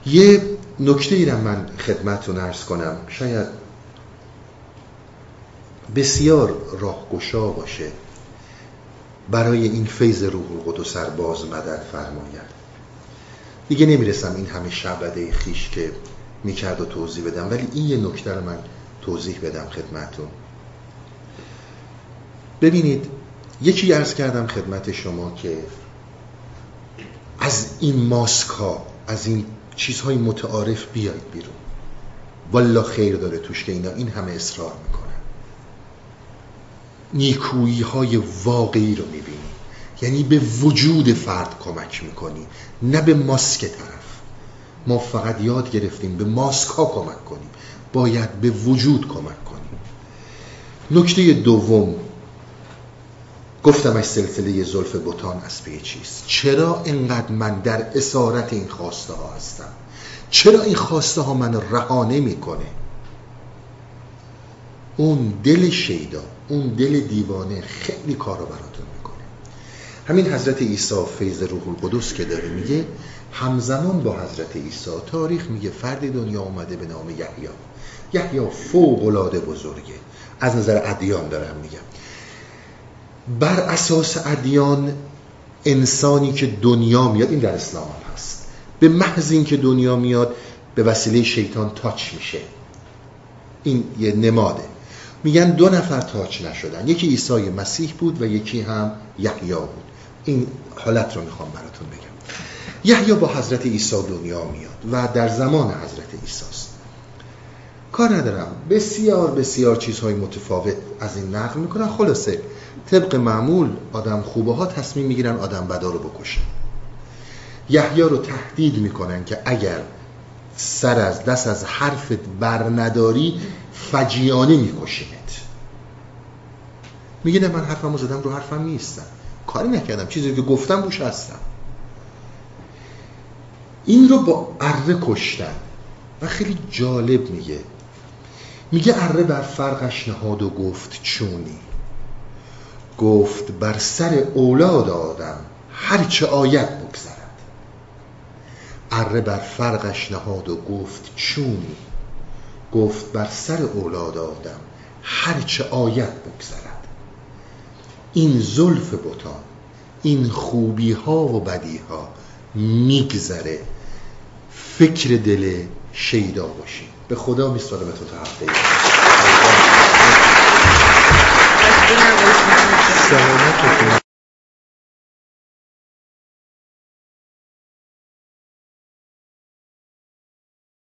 یه نکته ای من خدمتتون ارز کنم. شاید بسیار راهگشا باشه برای این فیض روح القدس باز مدد فرماید. دیگه نمی‌رسم این همه شعبده خیش که می‌کرد و توضیح بدم. ولی این یه نکته رو من توضیح بدم خدمتون ببینید یکی ارز کردم خدمت شما که از این ماسک ها از این چیزهای متعارف بیاید بیرون. والا خیر داره توش که اینا این همه اصرار می‌کنن. نیکویی های واقعی رو می‌بینی. یعنی به وجود فرد کمک می‌کنی نه به ماسک طرف. ما فقط یاد گرفتیم به ماسک ها کمک کنیم. باید به وجود کمک کنیم. نکته دوم گفتم سلسله زلف بوتان از به چیست؟ چرا اینقدر من در اسارت این خواسته ها هستم؟ چرا این خواسته ها من رها نمی‌کنه؟ اون دل شیدا اون دل دیوانه خیلی کار رو براتون می‌کنه. همین حضرت عیسی فیض روح القدس که داره میگه همزمان با حضرت عیسی تاریخ میگه فردی دنیا اومده به نام یحیی. یحیی فوق العاده بزرگه. از نظر ادیان دارم میگم. بر اساس ادیان انسانی که دنیا میاد این در اسلام هم هست. به محض اینکه دنیا میاد به وسیله شیطان تاچ میشه. این یه نماده. میگن دو نفر تاچ نشدن. یکی عیسی مسیح بود و یکی هم یحیی بود. این حالت رو می‌خوام براتون بگم. یحیی با حضرت عیسی دنیا میاد و در زمان حضرت عیسی است. کار ندارم. بسیار بسیار چیزهای متفاوت از این نقل می‌کنن. خلاصه طبق معمول آدم خوبه ها تصمیم می‌گیرن آدم بدا رو بکشن. یحیی رو تهدید می‌کنن که اگر سر از دست از حرفت بر نداری فجیانه میکشیمت میگه نه من حرفمو زدم رو حرفم نیستم. کاری نکردم. چیزی که گفتم روش هستم. این رو با اره کشتن و خیلی جالب میگه. میگه اره بر فرقش نهاد و گفت چونی؟ گفت بر سر اولاد آدم هرچه آید بگذرد. اره بر فرقش نهاد و گفت چونی؟ گفت بر سر اولاد آدم هرچه آید بگذرد. این زلف بتان این خوبی ها و بدی ها میگذره. فکر دل شیدا باشی. به خدا میسپارم تو تا هفته سلامت